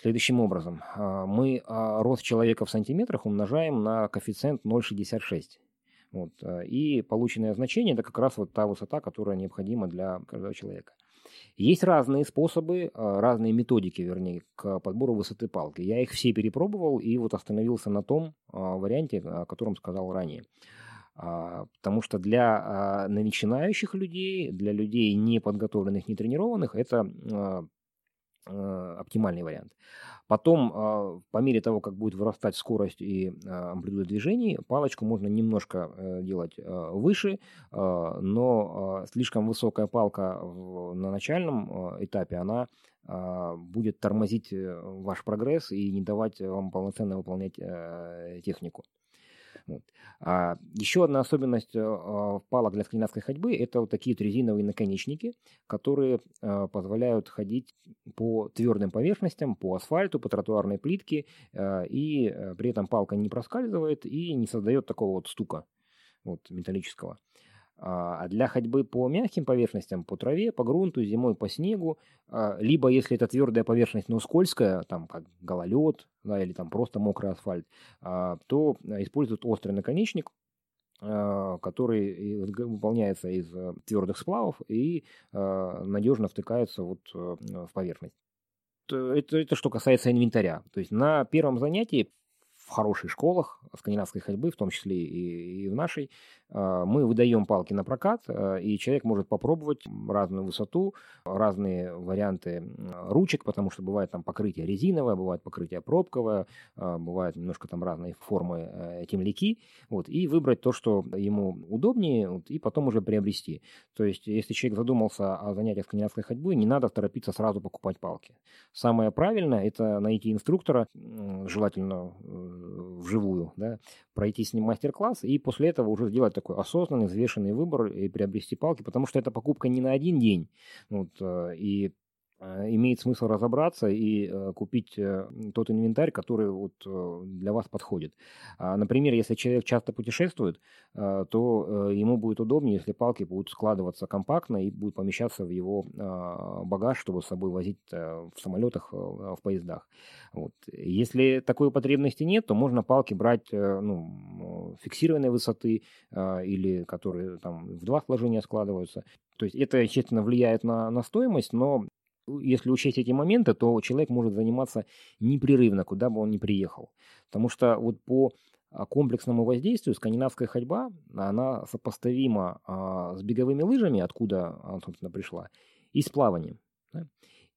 следующим образом. Мы рост человека в сантиметрах умножаем на коэффициент 0,66. Вот. Э, и полученное значение – это как раз вот та высота, которая необходима для каждого человека. Есть разные способы, разные методики, вернее, к подбору высоты палки. Я их все перепробовал и вот остановился на том варианте, о котором сказал ранее. А, потому что для начинающих людей, для людей неподготовленных, нетренированных, это оптимальный вариант. Потом, а, по мере того, как будет вырастать скорость и а, амплитуда движений, палочку можно немножко э, делать а, выше, но слишком высокая палка на начальном этапе, она будет тормозить э, ваш прогресс и не давать вам полноценно выполнять э, технику. Вот. А еще одна особенность э, палок для скандинавской ходьбы – это вот такие вот резиновые наконечники, которые э, позволяют ходить по твердым поверхностям, по асфальту, по тротуарной плитке, э, и при этом палка не проскальзывает и не создает такого вот стука вот, металлического. А, а для ходьбы по мягким поверхностям, по траве, по грунту, зимой по снегу, а, либо если это твердая поверхность, но скользкая, там как гололед, да, или там просто мокрый асфальт, а, то используют острый наконечник, который выполняется из э, твердых сплавов и надежно втыкается вот э, в поверхность. Это, это что касается инвентаря. То есть на первом занятии в хороших школах скандинавской ходьбы, в том числе и, и в нашей, а, мы выдаем палки на прокат, а, и человек может попробовать разную высоту, разные варианты ручек, потому что бывает там покрытие резиновое, бывает покрытие пробковое, а, бывает немножко там разные формы э, темляки, вот, и выбрать то, что ему удобнее, вот, и потом уже приобрести. То есть, если человек задумался о занятиях скандинавской ходьбы, не надо торопиться сразу покупать палки. Самое правильное – это найти инструктора, желательно э, вживую, да, пройти с ним мастер-класс, и после этого уже сделать такой осознанный, взвешенный выбор и приобрести палки, потому что это покупка не на один день. Вот, э, и имеет смысл разобраться и э, купить э, тот инвентарь, который вот для вас подходит. А, например, если человек часто путешествует, то ему будет удобнее, если палки будут складываться компактно и будут помещаться в его багаж, чтобы с собой возить в самолетах, в поездах. Вот. Если такой потребности нет, то можно палки брать ну, фиксированной высоты или которые там в два сложения складываются. То есть это, естественно, влияет на, на стоимость, но Если учесть эти моменты, то человек может заниматься непрерывно, куда бы он ни приехал. Потому что вот по а, комплексному воздействию скандинавская ходьба, она сопоставима а, с беговыми лыжами, откуда она, собственно, пришла, и с плаванием.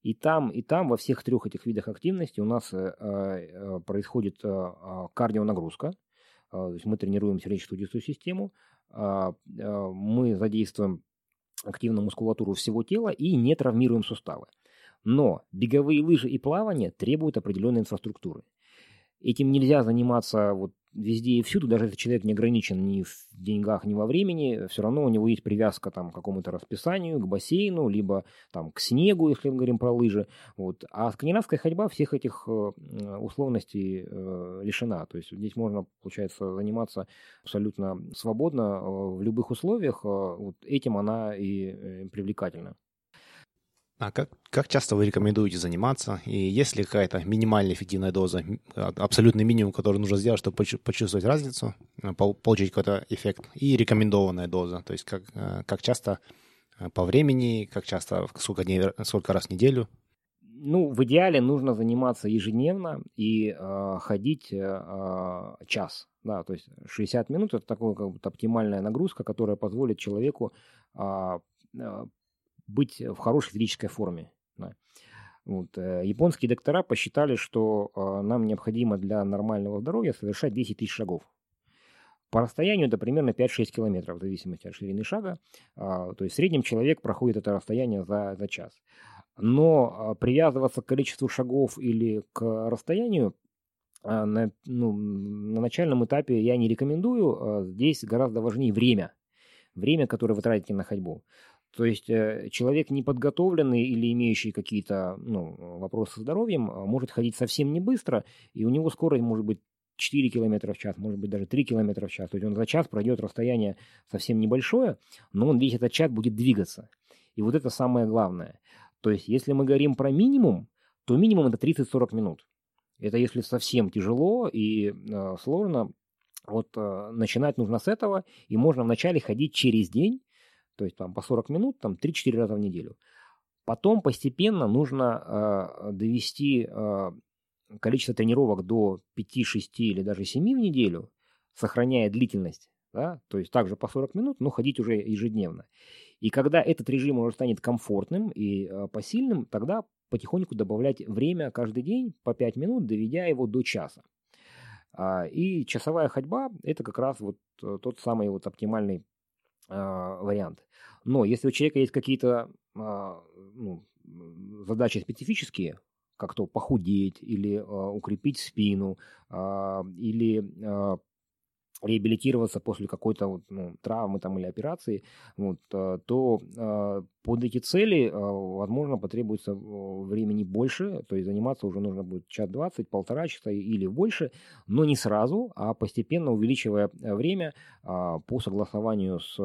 И там, и там, во всех трех этих видах активности у нас э, э, происходит э, кардионагрузка, то есть мы тренируем сердечно-сосудистую систему, мы задействуем активную мускулатуру всего тела и не травмируем суставы. Но беговые лыжи и плавание требуют определенной инфраструктуры. Этим нельзя заниматься вот везде и всюду, даже если человек не ограничен ни в деньгах, ни во времени, все равно у него есть привязка там, к какому-то расписанию, к бассейну, либо там, к снегу, если мы говорим про лыжи. Вот. А скандинавская ходьба всех этих э, условностей э, лишена. То есть здесь можно, получается, заниматься абсолютно свободно э, в любых условиях. Э, вот этим она и э, привлекательна. А как, как часто вы рекомендуете заниматься? И есть ли какая-то минимальная эффективная доза, а, абсолютный минимум, который нужно сделать, чтобы почувствовать разницу, э, получить какой-то эффект? И рекомендованная доза, то есть как, э, как часто э, по времени, как часто, сколько, дней, сколько раз в неделю? Ну, в идеале нужно заниматься ежедневно и э, ходить э, час. Да, то есть 60 минут – это такая как бы, оптимальная нагрузка, которая позволит человеку э, быть в хорошей физической форме. Вот. Э, японские доктора посчитали, что э, нам необходимо для нормального здоровья совершать 10 тысяч шагов. По расстоянию это примерно 5-6 километров, в зависимости от ширины шага. А, то есть в среднем человек проходит это расстояние за, за час. Но привязываться к количеству шагов или к расстоянию на, ну, на начальном этапе я не рекомендую. Здесь гораздо важнее время. Время, которое вы тратите на ходьбу. То есть э, человек неподготовленный или имеющий какие-то ну, вопросы со здоровьем а, может ходить совсем не быстро, и у него скорость может быть 4 км в час, может быть даже 3 км в час. То есть он за час пройдет расстояние совсем небольшое, но он весь этот час будет двигаться. И вот это самое главное. То есть если мы говорим про минимум, то минимум это 30-40 минут. Это если совсем тяжело и э, сложно, вот э, начинать нужно с этого, и можно вначале ходить через день, то есть там по 40 минут, там 3-4 раза в неделю. Потом постепенно нужно э, довести э, количество тренировок до 5-6 или даже 7 в неделю, сохраняя длительность. Да? То есть также по 40 минут, но ходить уже ежедневно. И когда этот режим уже станет комфортным и э, посильным, тогда потихоньку добавлять время каждый день по 5 минут, доведя его до часа. А, и часовая ходьба – это как раз вот э, тот самый вот оптимальный а, вариант. Но если у человека есть какие-то а, ну, задачи специфические, как то похудеть или а, укрепить спину, или реабилитироваться после какой-то вот, ну, травмы там, или операции, вот, э, то э, под эти цели, э, возможно, потребуется времени больше, то есть заниматься уже нужно будет час двадцать, полтора часа или больше, но не сразу, а постепенно увеличивая время по согласованию с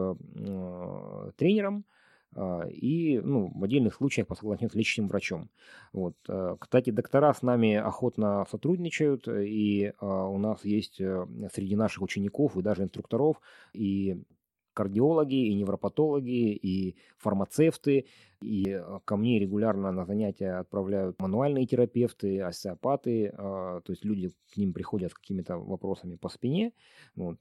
тренером, а, и ну, в отдельных случаях по соглашению с лечащим врачом. Вот. Э, кстати, доктора с нами охотно сотрудничают, и а, у нас есть э, среди наших учеников и даже инструкторов и кардиологи, и невропатологи, и фармацевты, и э, ко мне регулярно на занятия отправляют мануальные терапевты, остеопаты, а, то есть люди к ним приходят с какими-то вопросами по спине, вот,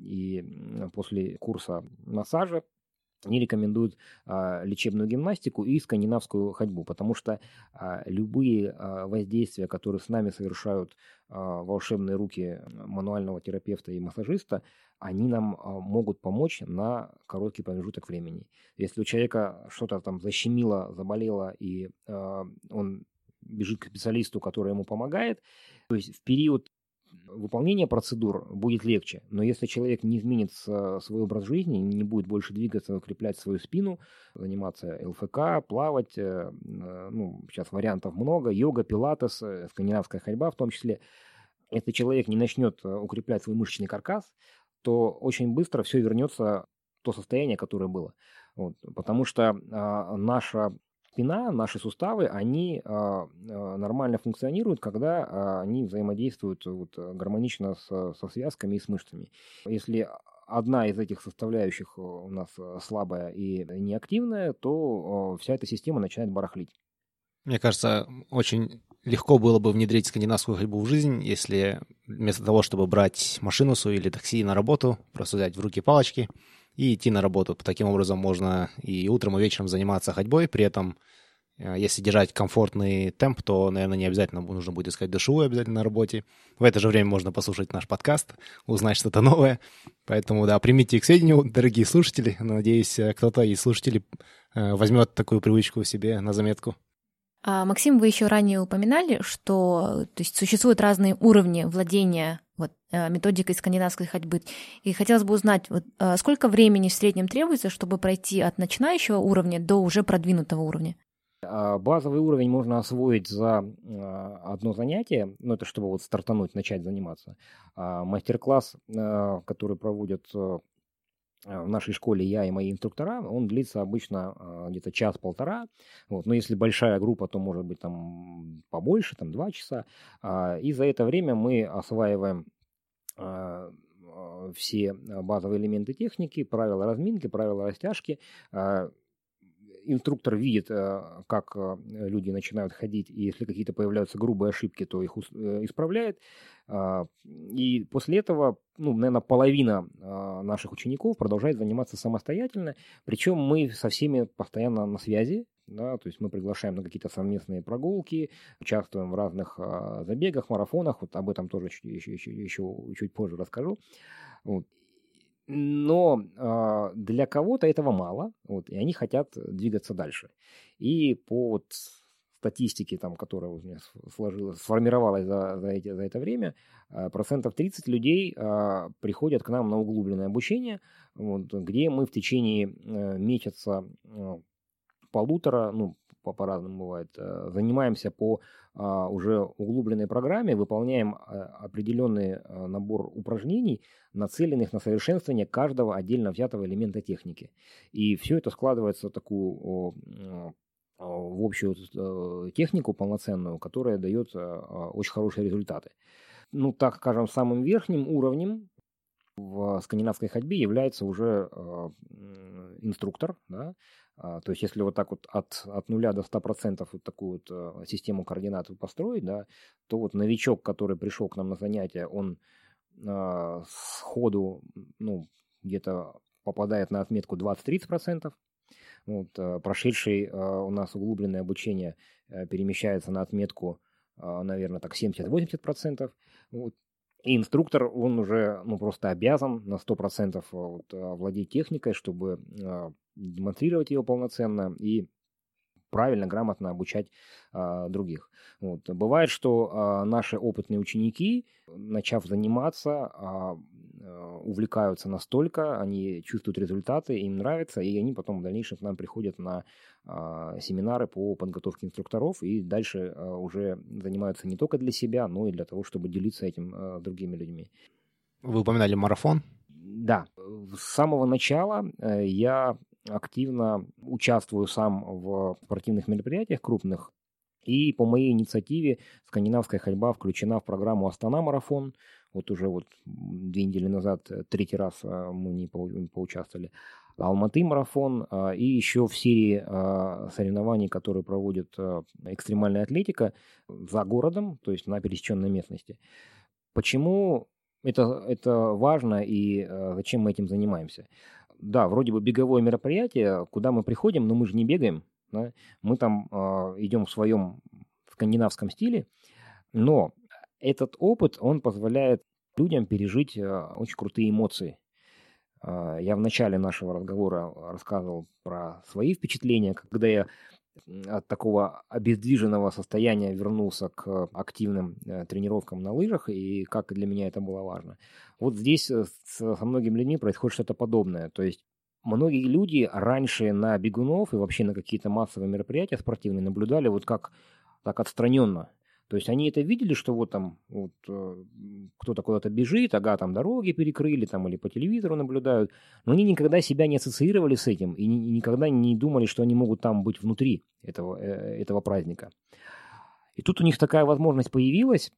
и после курса массажа они рекомендуют а, лечебную гимнастику и скандинавскую ходьбу, потому что а, любые а, воздействия, которые с нами совершают а, волшебные руки мануального терапевта и массажиста, они нам а, могут помочь на короткий промежуток времени. Если у человека что-то там защемило, заболело, и а, он бежит к специалисту, который ему помогает, то есть в период выполнение процедур будет легче. Но если человек не изменит свой образ жизни, не будет больше двигаться, укреплять свою спину, заниматься ЛФК, плавать, э, э, ну, сейчас вариантов много, йога, пилатес, э, скандинавская ходьба в том числе, если человек не начнет укреплять свой мышечный каркас, то очень быстро все вернется в то состояние, которое было. Вот, потому что а, наша спина, наши суставы, они а, а, нормально функционируют, когда а, они взаимодействуют вот, гармонично с, со связками и с мышцами. Если одна из этих составляющих у нас слабая и неактивная, то вся эта система начинает барахлить. Мне кажется, очень легко было бы внедрить скандинавскую ходьбу в жизнь, если вместо того, чтобы брать машину свою или такси на работу, просто взять в руки палочки и идти на работу. Таким образом можно и утром, и вечером заниматься ходьбой, при этом э, если держать комфортный темп, то, наверное, не обязательно нужно будет искать душевую обязательно на работе. В это же время можно послушать наш подкаст, узнать что-то новое. Поэтому, да, примите к сведению, дорогие слушатели. Надеюсь, э, кто-то из слушателей э, возьмет такую привычку себе на заметку. А, Максим, вы еще ранее упоминали, что то есть, существуют разные уровни владения вот, методикой скандинавской ходьбы. И хотелось бы узнать, вот, э, сколько времени в среднем требуется, чтобы пройти от начинающего уровня до уже продвинутого уровня? А, базовый уровень можно освоить за а, одно занятие, ну это чтобы вот стартануть, начать заниматься. Мастер-класс, который проводят э, Э, в нашей школе я и мои инструктора, он длится обычно э, где-то час-полтора. Вот. Но если большая группа, то может быть там побольше, там два часа. А, и за это время мы осваиваем э, все базовые элементы техники, правила разминки, правила растяжки. А, инструктор видит, как люди начинают ходить, и если какие-то появляются грубые ошибки, то их исправляет. А, и после этого, ну, наверное, половина а, наших учеников продолжает заниматься самостоятельно, причем мы со всеми постоянно на связи, да, то есть мы приглашаем на какие-то совместные прогулки, участвуем в разных а, забегах, марафонах, вот об этом тоже еще, еще, еще чуть позже расскажу. Вот. Но э, для кого-то этого мало, вот, и они хотят двигаться дальше. И по вот статистики, там, которая у меня сложилась, сформировалась за, за, эти, за это время, а, процентов 30 людей а, приходят к нам на углубленное обучение, вот, где мы в течение э, месяца э, полутора, ну, по- по-разному бывает, э, занимаемся по а, уже углубленной программе, выполняем определенный набор упражнений, нацеленных на совершенствование каждого отдельно взятого элемента техники. И все это складывается в такую в общую э, технику полноценную, которая дает э, а, очень хорошие результаты. Ну, так скажем, самым верхним уровнем в скандинавской ходьбе является уже э, инструктор, да, то есть, если вот так вот от, от нуля до 100% вот такую вот систему координат построить, да, то вот новичок, который пришел к нам на занятия, он э, сходу, ну, где-то попадает на отметку 20-30%, вот, э, прошедший э, у нас углубленное обучение э, перемещается на отметку, наверное, так 70-80%. Вот. И инструктор, он уже ну, просто обязан на 100% вот, владеть техникой, чтобы демонстрировать ее полноценно. И правильно, грамотно обучать а, других. Вот. Бывает, что а, наши опытные ученики, начав заниматься, а, Э, увлекаются настолько, они чувствуют результаты, им нравится, и они потом в дальнейшем к нам приходят на а, семинары по подготовке инструкторов и дальше а, уже занимаются не только для себя, но и для того, чтобы делиться этим а, другими людьми. Вы упоминали марафон? Да. С самого начала э, я активно участвую сам в спортивных мероприятиях крупных. И по моей инициативе скандинавская ходьба включена в программу «Астана марафон», вот уже вот две недели назад э, третий раз э, мы не поучаствовали. Алматы марафон а, и еще в серии а, соревнований, которые проводит э, экстремальная атлетика за городом, то есть на пересеченной местности. Почему это, это важно и зачем мы этим занимаемся? Да, вроде бы беговое мероприятие, куда мы приходим, но мы же не бегаем. Да? Мы там идем в своем скандинавском стиле, но этот опыт, он позволяет людям пережить э, очень крутые эмоции. А, я в начале нашего разговора рассказывал про свои впечатления, когда я от такого обездвиженного состояния вернулся к активным э, тренировкам на лыжах, и как для меня это было важно. Вот здесь э, со многими людьми происходит что-то подобное. То есть многие люди раньше на бегунов и вообще на какие-то массовые мероприятия спортивные наблюдали вот как так отстраненно. То есть они это видели, что вот там вот, э, кто-то куда-то бежит, ага, там дороги перекрыли, там или по телевизору наблюдают, но они никогда себя не ассоциировали с этим и, ни, и никогда не думали, что они могут там быть внутри этого, э, этого праздника. И тут у них такая возможность появилась,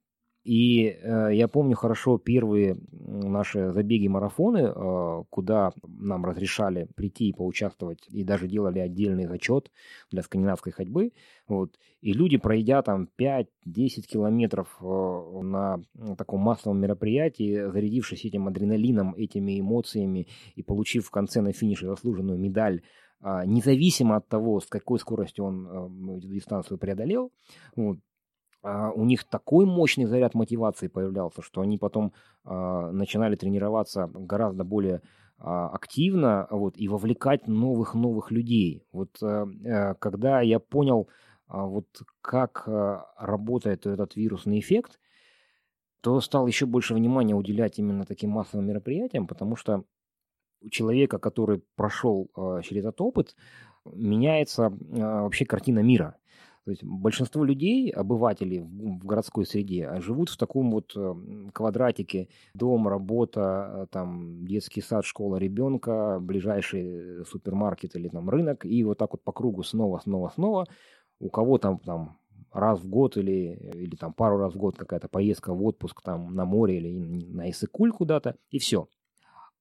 И э, я помню хорошо первые наши забеги, марафоны, э, куда нам разрешали прийти и поучаствовать, и даже делали отдельный зачет для скандинавской ходьбы. Вот. И люди, пройдя там 5-10 километров э, на таком массовом мероприятии, зарядившись этим адреналином, этими эмоциями и получив в конце на финише заслуженную медаль, э, независимо от того, с какой скоростью он э, эту дистанцию преодолел, вот, а, у них такой мощный заряд мотивации появлялся, что они потом а, начинали тренироваться гораздо более а, активно вот, и вовлекать новых-новых людей. Вот э, когда я понял, вот как работает этот вирусный эффект, то стал еще больше внимания уделять именно таким массовым мероприятиям, потому что у человека, который прошел через этот опыт, меняется вообще картина мира. То есть большинство людей, обывателей в городской среде, а, живут в таком вот э, квадратике дом, работа, э, там детский сад, школа ребенка, ближайший супермаркет или там рынок, и вот так вот по кругу снова, снова, снова. У кого там, там раз в год или, или там пару раз в год какая-то поездка в отпуск там на море или на Иссыкуль куда-то, и все.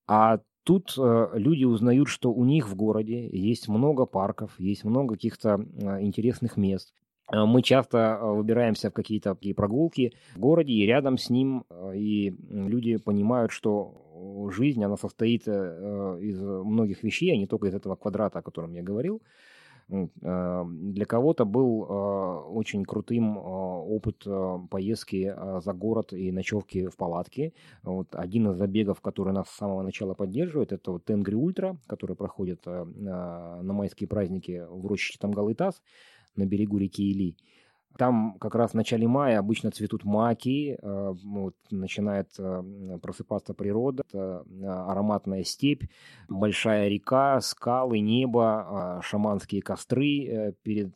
А тут э, люди узнают, что у них в городе есть много парков, есть много каких-то э, интересных мест. Э, мы часто э, выбираемся в какие-то такие прогулки в городе, и рядом с ним, э, и люди понимают, что жизнь, она состоит из многих вещей, а не только из этого квадрата, о котором я говорил. Для кого-то был очень крутым опыт поездки за город и ночевки в палатке. Вот один из забегов, который нас с самого начала поддерживает, это вот Тенгри Ультра, который проходит на майские праздники в рощице Тамгалытас на берегу реки Или. Там как раз в начале мая обычно цветут маки, э, вот, начинает э, просыпаться природа, э, ароматная степь, большая река, скалы, небо, шаманские костры перед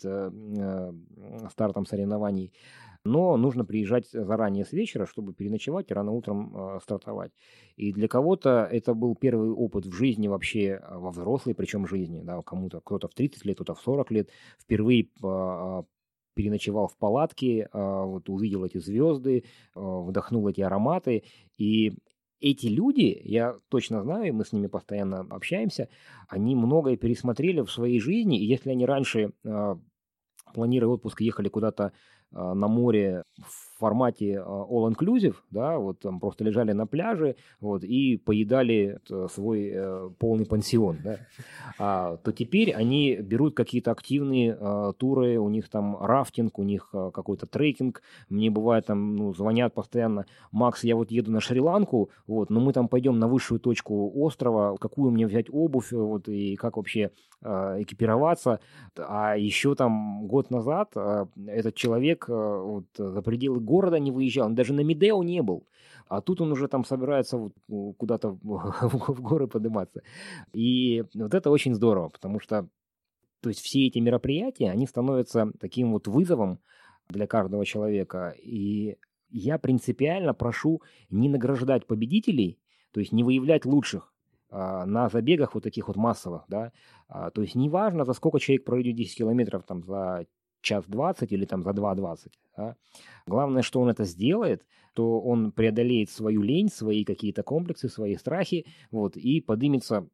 стартом соревнований. Но нужно приезжать заранее с вечера, чтобы переночевать и рано утром стартовать. И для кого-то это был первый опыт в жизни вообще, во взрослой причем жизни. Да, кому-то, кто-то в 30 лет, кто-то в 40 лет, впервые переночевал в палатке, а, вот увидел эти звезды, а, вдохнул эти ароматы. И эти люди, я точно знаю, мы с ними постоянно общаемся, они многое пересмотрели в своей жизни. И если они раньше, а, планируя отпуск, ехали куда-то на море в формате а, all-inclusive, да, вот там просто лежали на пляже, вот, и поедали свой э, полный пансион, да, а, то теперь они берут какие-то активные туры, у них там рафтинг, у них какой-то трекинг, мне бывает там, ну, звонят постоянно, Макс, я вот еду на Шри-Ланку, вот, но мы там пойдем на высшую точку острова, какую мне взять обувь, вот, и как вообще экипироваться, а еще там год назад этот человек вот, за пределы города не выезжал, он даже на Медео не был. А тут он уже там собирается вот куда-то в горы подниматься. И вот это очень здорово, потому что то есть все эти мероприятия, они становятся таким вот вызовом для каждого человека. И я принципиально прошу не награждать победителей, то есть не выявлять лучших а, на забегах вот таких вот массовых, да, а, то есть неважно, за сколько человек пройдет 10 километров, там, за час 20 или там за 2.20. Да? Главное, что он это сделает, то он преодолеет свою лень, свои какие-то комплексы, свои страхи, вот, и поднимется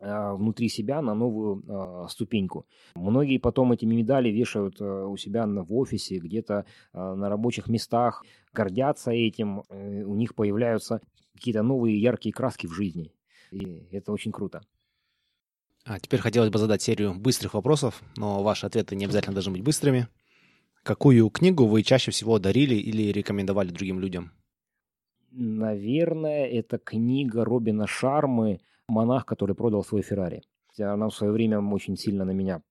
э, внутри себя на новую э, ступеньку. Многие потом эти медали вешают э, у себя в офисе, где-то э, на рабочих местах, гордятся этим, э, у них появляются какие-то новые яркие краски в жизни. И это очень круто. А теперь хотелось бы задать серию быстрых вопросов, но ваши ответы не обязательно должны быть быстрыми. Какую книгу вы чаще всего дарили или рекомендовали другим людям? Наверное, это книга Робина Шармы «Монах, который продал свой Феррари». Она в свое время очень сильно на меня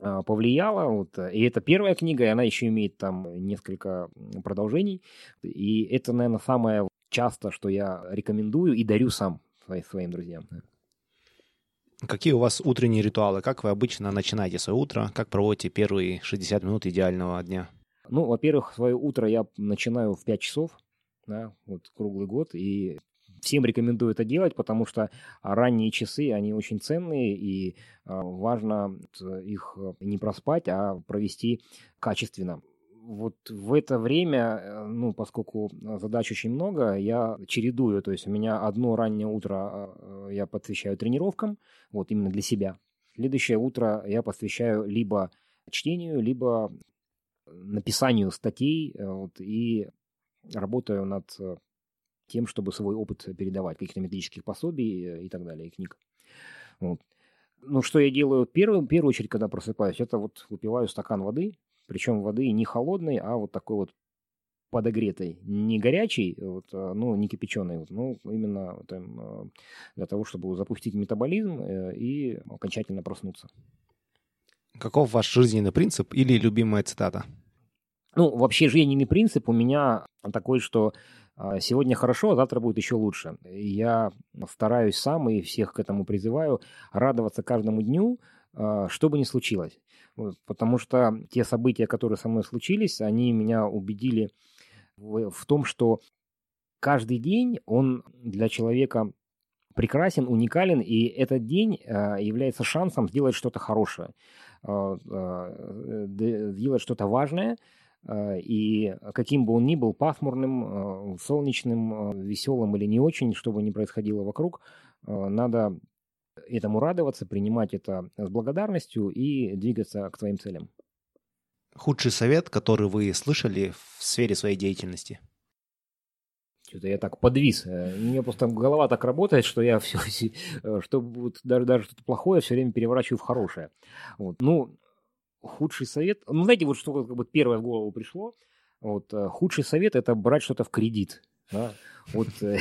а, повлияла. Вот. И это первая книга, и она еще имеет там несколько продолжений. И это, наверное, самое часто, что я рекомендую и дарю сам своим друзьям. Какие у вас утренние ритуалы? Как вы обычно начинаете свое утро? Как проводите первые 60 минут идеального дня? Ну, во-первых, свое утро я начинаю в 5 часов, да, вот круглый год, и всем рекомендую это делать, потому что ранние часы, они очень ценные, и а, важно их не проспать, а провести качественно. Вот в это время, э, ну, поскольку задач очень много, я чередую. То есть у меня одно раннее утро э, я посвящаю тренировкам, вот именно для себя. Следующее утро я посвящаю либо чтению, либо написанию статей э, вот, и работаю над тем, чтобы свой опыт передавать, каких-то методических пособий и так далее, и книг. Вот. Ну, что я делаю первым, в первую очередь, когда просыпаюсь, это вот выпиваю стакан воды, причем воды не холодной, а вот такой вот подогретой, не горячей, вот, а, ну, не кипяченой, вот, ну, именно там, а, для того, чтобы запустить метаболизм э, и окончательно проснуться. Каков ваш жизненный принцип или любимая цитата? Ну, вообще жизненный принцип у меня такой, что а, сегодня хорошо, а завтра будет еще лучше. Я стараюсь сам и всех к этому призываю радоваться каждому дню, что бы ни случилось потому что те события, которые со мной случились, они меня убедили в, в том, что каждый день, он для человека прекрасен, уникален, и этот день э, является шансом сделать что-то хорошее, э, э, сделать что-то важное, и каким бы он ни был, пасмурным, солнечным, веселым или не очень, что бы ни происходило вокруг, надо этому радоваться, принимать это с благодарностью и двигаться к своим целям. Худший совет, который вы слышали в сфере своей деятельности? Что-то я так подвис. Э, у меня просто голова так работает, что я все, э, что вот, даже, даже что-то плохое все время переворачиваю в хорошее. Вот. Ну, худший совет. Ну, знаете, вот что как бы первое в голову пришло. Вот, э, худший совет это брать что-то в кредит. Да? Вот э,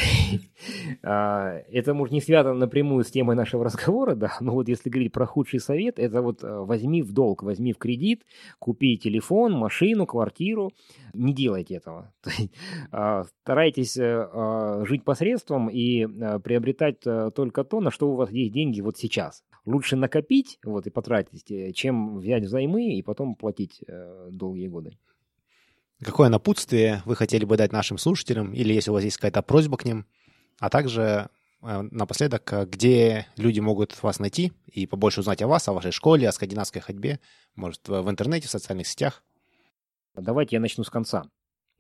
а, это, может, не связано напрямую с темой нашего разговора, да, но вот если говорить про худший совет, это вот э, возьми в долг, возьми в кредит, купи телефон, машину, квартиру. Не делайте этого. А, старайтесь э, а, жить посредством и приобретать только то, на что у вас есть деньги вот сейчас. Лучше накопить вот, и потратить, чем взять взаймы и потом платить долгие годы. Какое напутствие вы хотели бы дать нашим слушателям, или если у вас есть какая-то просьба к ним, а также э, напоследок, э, где люди могут вас найти и побольше узнать о вас, о вашей школе, о скандинавской ходьбе, может, в интернете, в социальных сетях? Давайте я начну с конца.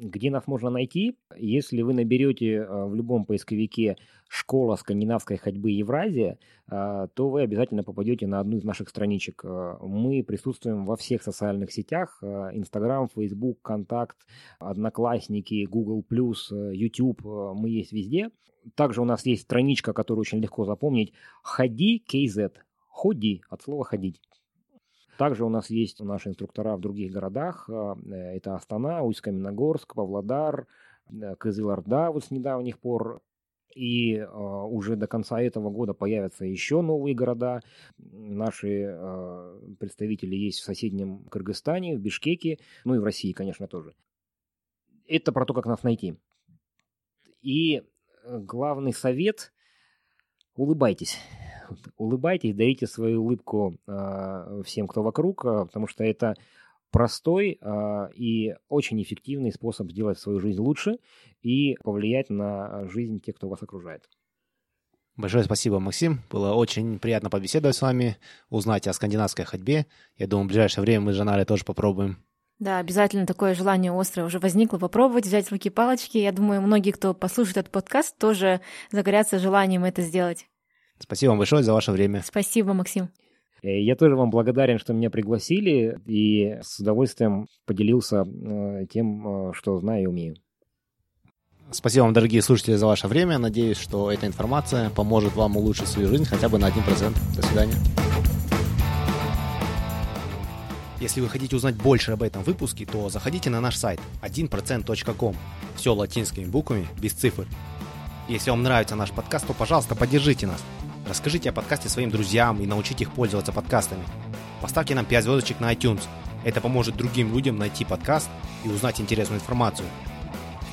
Где нас можно найти? Если вы наберете э, в любом поисковике «Школа скандинавской ходьбы Евразия», э, то вы обязательно попадете на одну из наших страничек. Э, мы присутствуем во всех социальных сетях. Инстаграм, Фейсбук, Контакт, Одноклассники, Google+, YouTube. Мы есть везде. Также у нас есть страничка, которую очень легко запомнить. «Ходи KZ». «Ходи» от слова «ходить». Также у нас есть наши инструктора в других городах. А, э, это Астана, Усть-Каменогорск, Павлодар, э, Кызылорда вот с недавних пор. И э, уже до конца этого года появятся еще новые города. Наши э, представители есть в соседнем Кыргызстане, в Бишкеке, ну и в России, конечно, тоже. Это про то, как нас найти. И главный совет – улыбайтесь улыбайтесь, дарите свою улыбку э, всем, кто вокруг, э, потому что это простой э, и очень эффективный способ сделать свою жизнь лучше и повлиять на жизнь тех, кто вас окружает. Большое спасибо, Максим. Было очень приятно побеседовать с вами, узнать о скандинавской ходьбе. Я думаю, в ближайшее время мы с Жанарой тоже попробуем. Да, обязательно такое желание острое уже возникло попробовать, взять в руки палочки. Я думаю, многие, кто послушает этот подкаст, тоже загорятся желанием это сделать. Спасибо вам большое за ваше время. Спасибо, Максим. Э, я тоже вам благодарен, что меня пригласили, и с удовольствием поделился э, тем, э, что знаю и умею. Спасибо вам, дорогие слушатели, за ваше время. Надеюсь, что эта информация поможет вам улучшить свою жизнь хотя бы на 1%. До свидания. Если вы хотите узнать больше об этом выпуске, то заходите на наш сайт 1%.com. Все латинскими буквами, без цифр. Если вам нравится наш подкаст, то, пожалуйста, поддержите нас – Расскажите о подкасте своим друзьям и научите их пользоваться подкастами. Поставьте нам 5 звездочек на iTunes. Это поможет другим людям найти подкаст и узнать интересную информацию.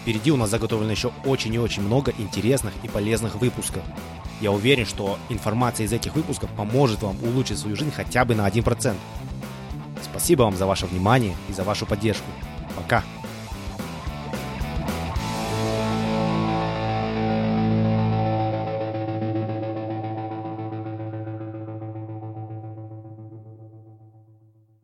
Впереди у нас заготовлено еще очень и очень много интересных и полезных выпусков. Я уверен, что информация из этих выпусков поможет вам улучшить свою жизнь хотя бы на 1%. Спасибо вам за ваше внимание и за вашу поддержку. Пока!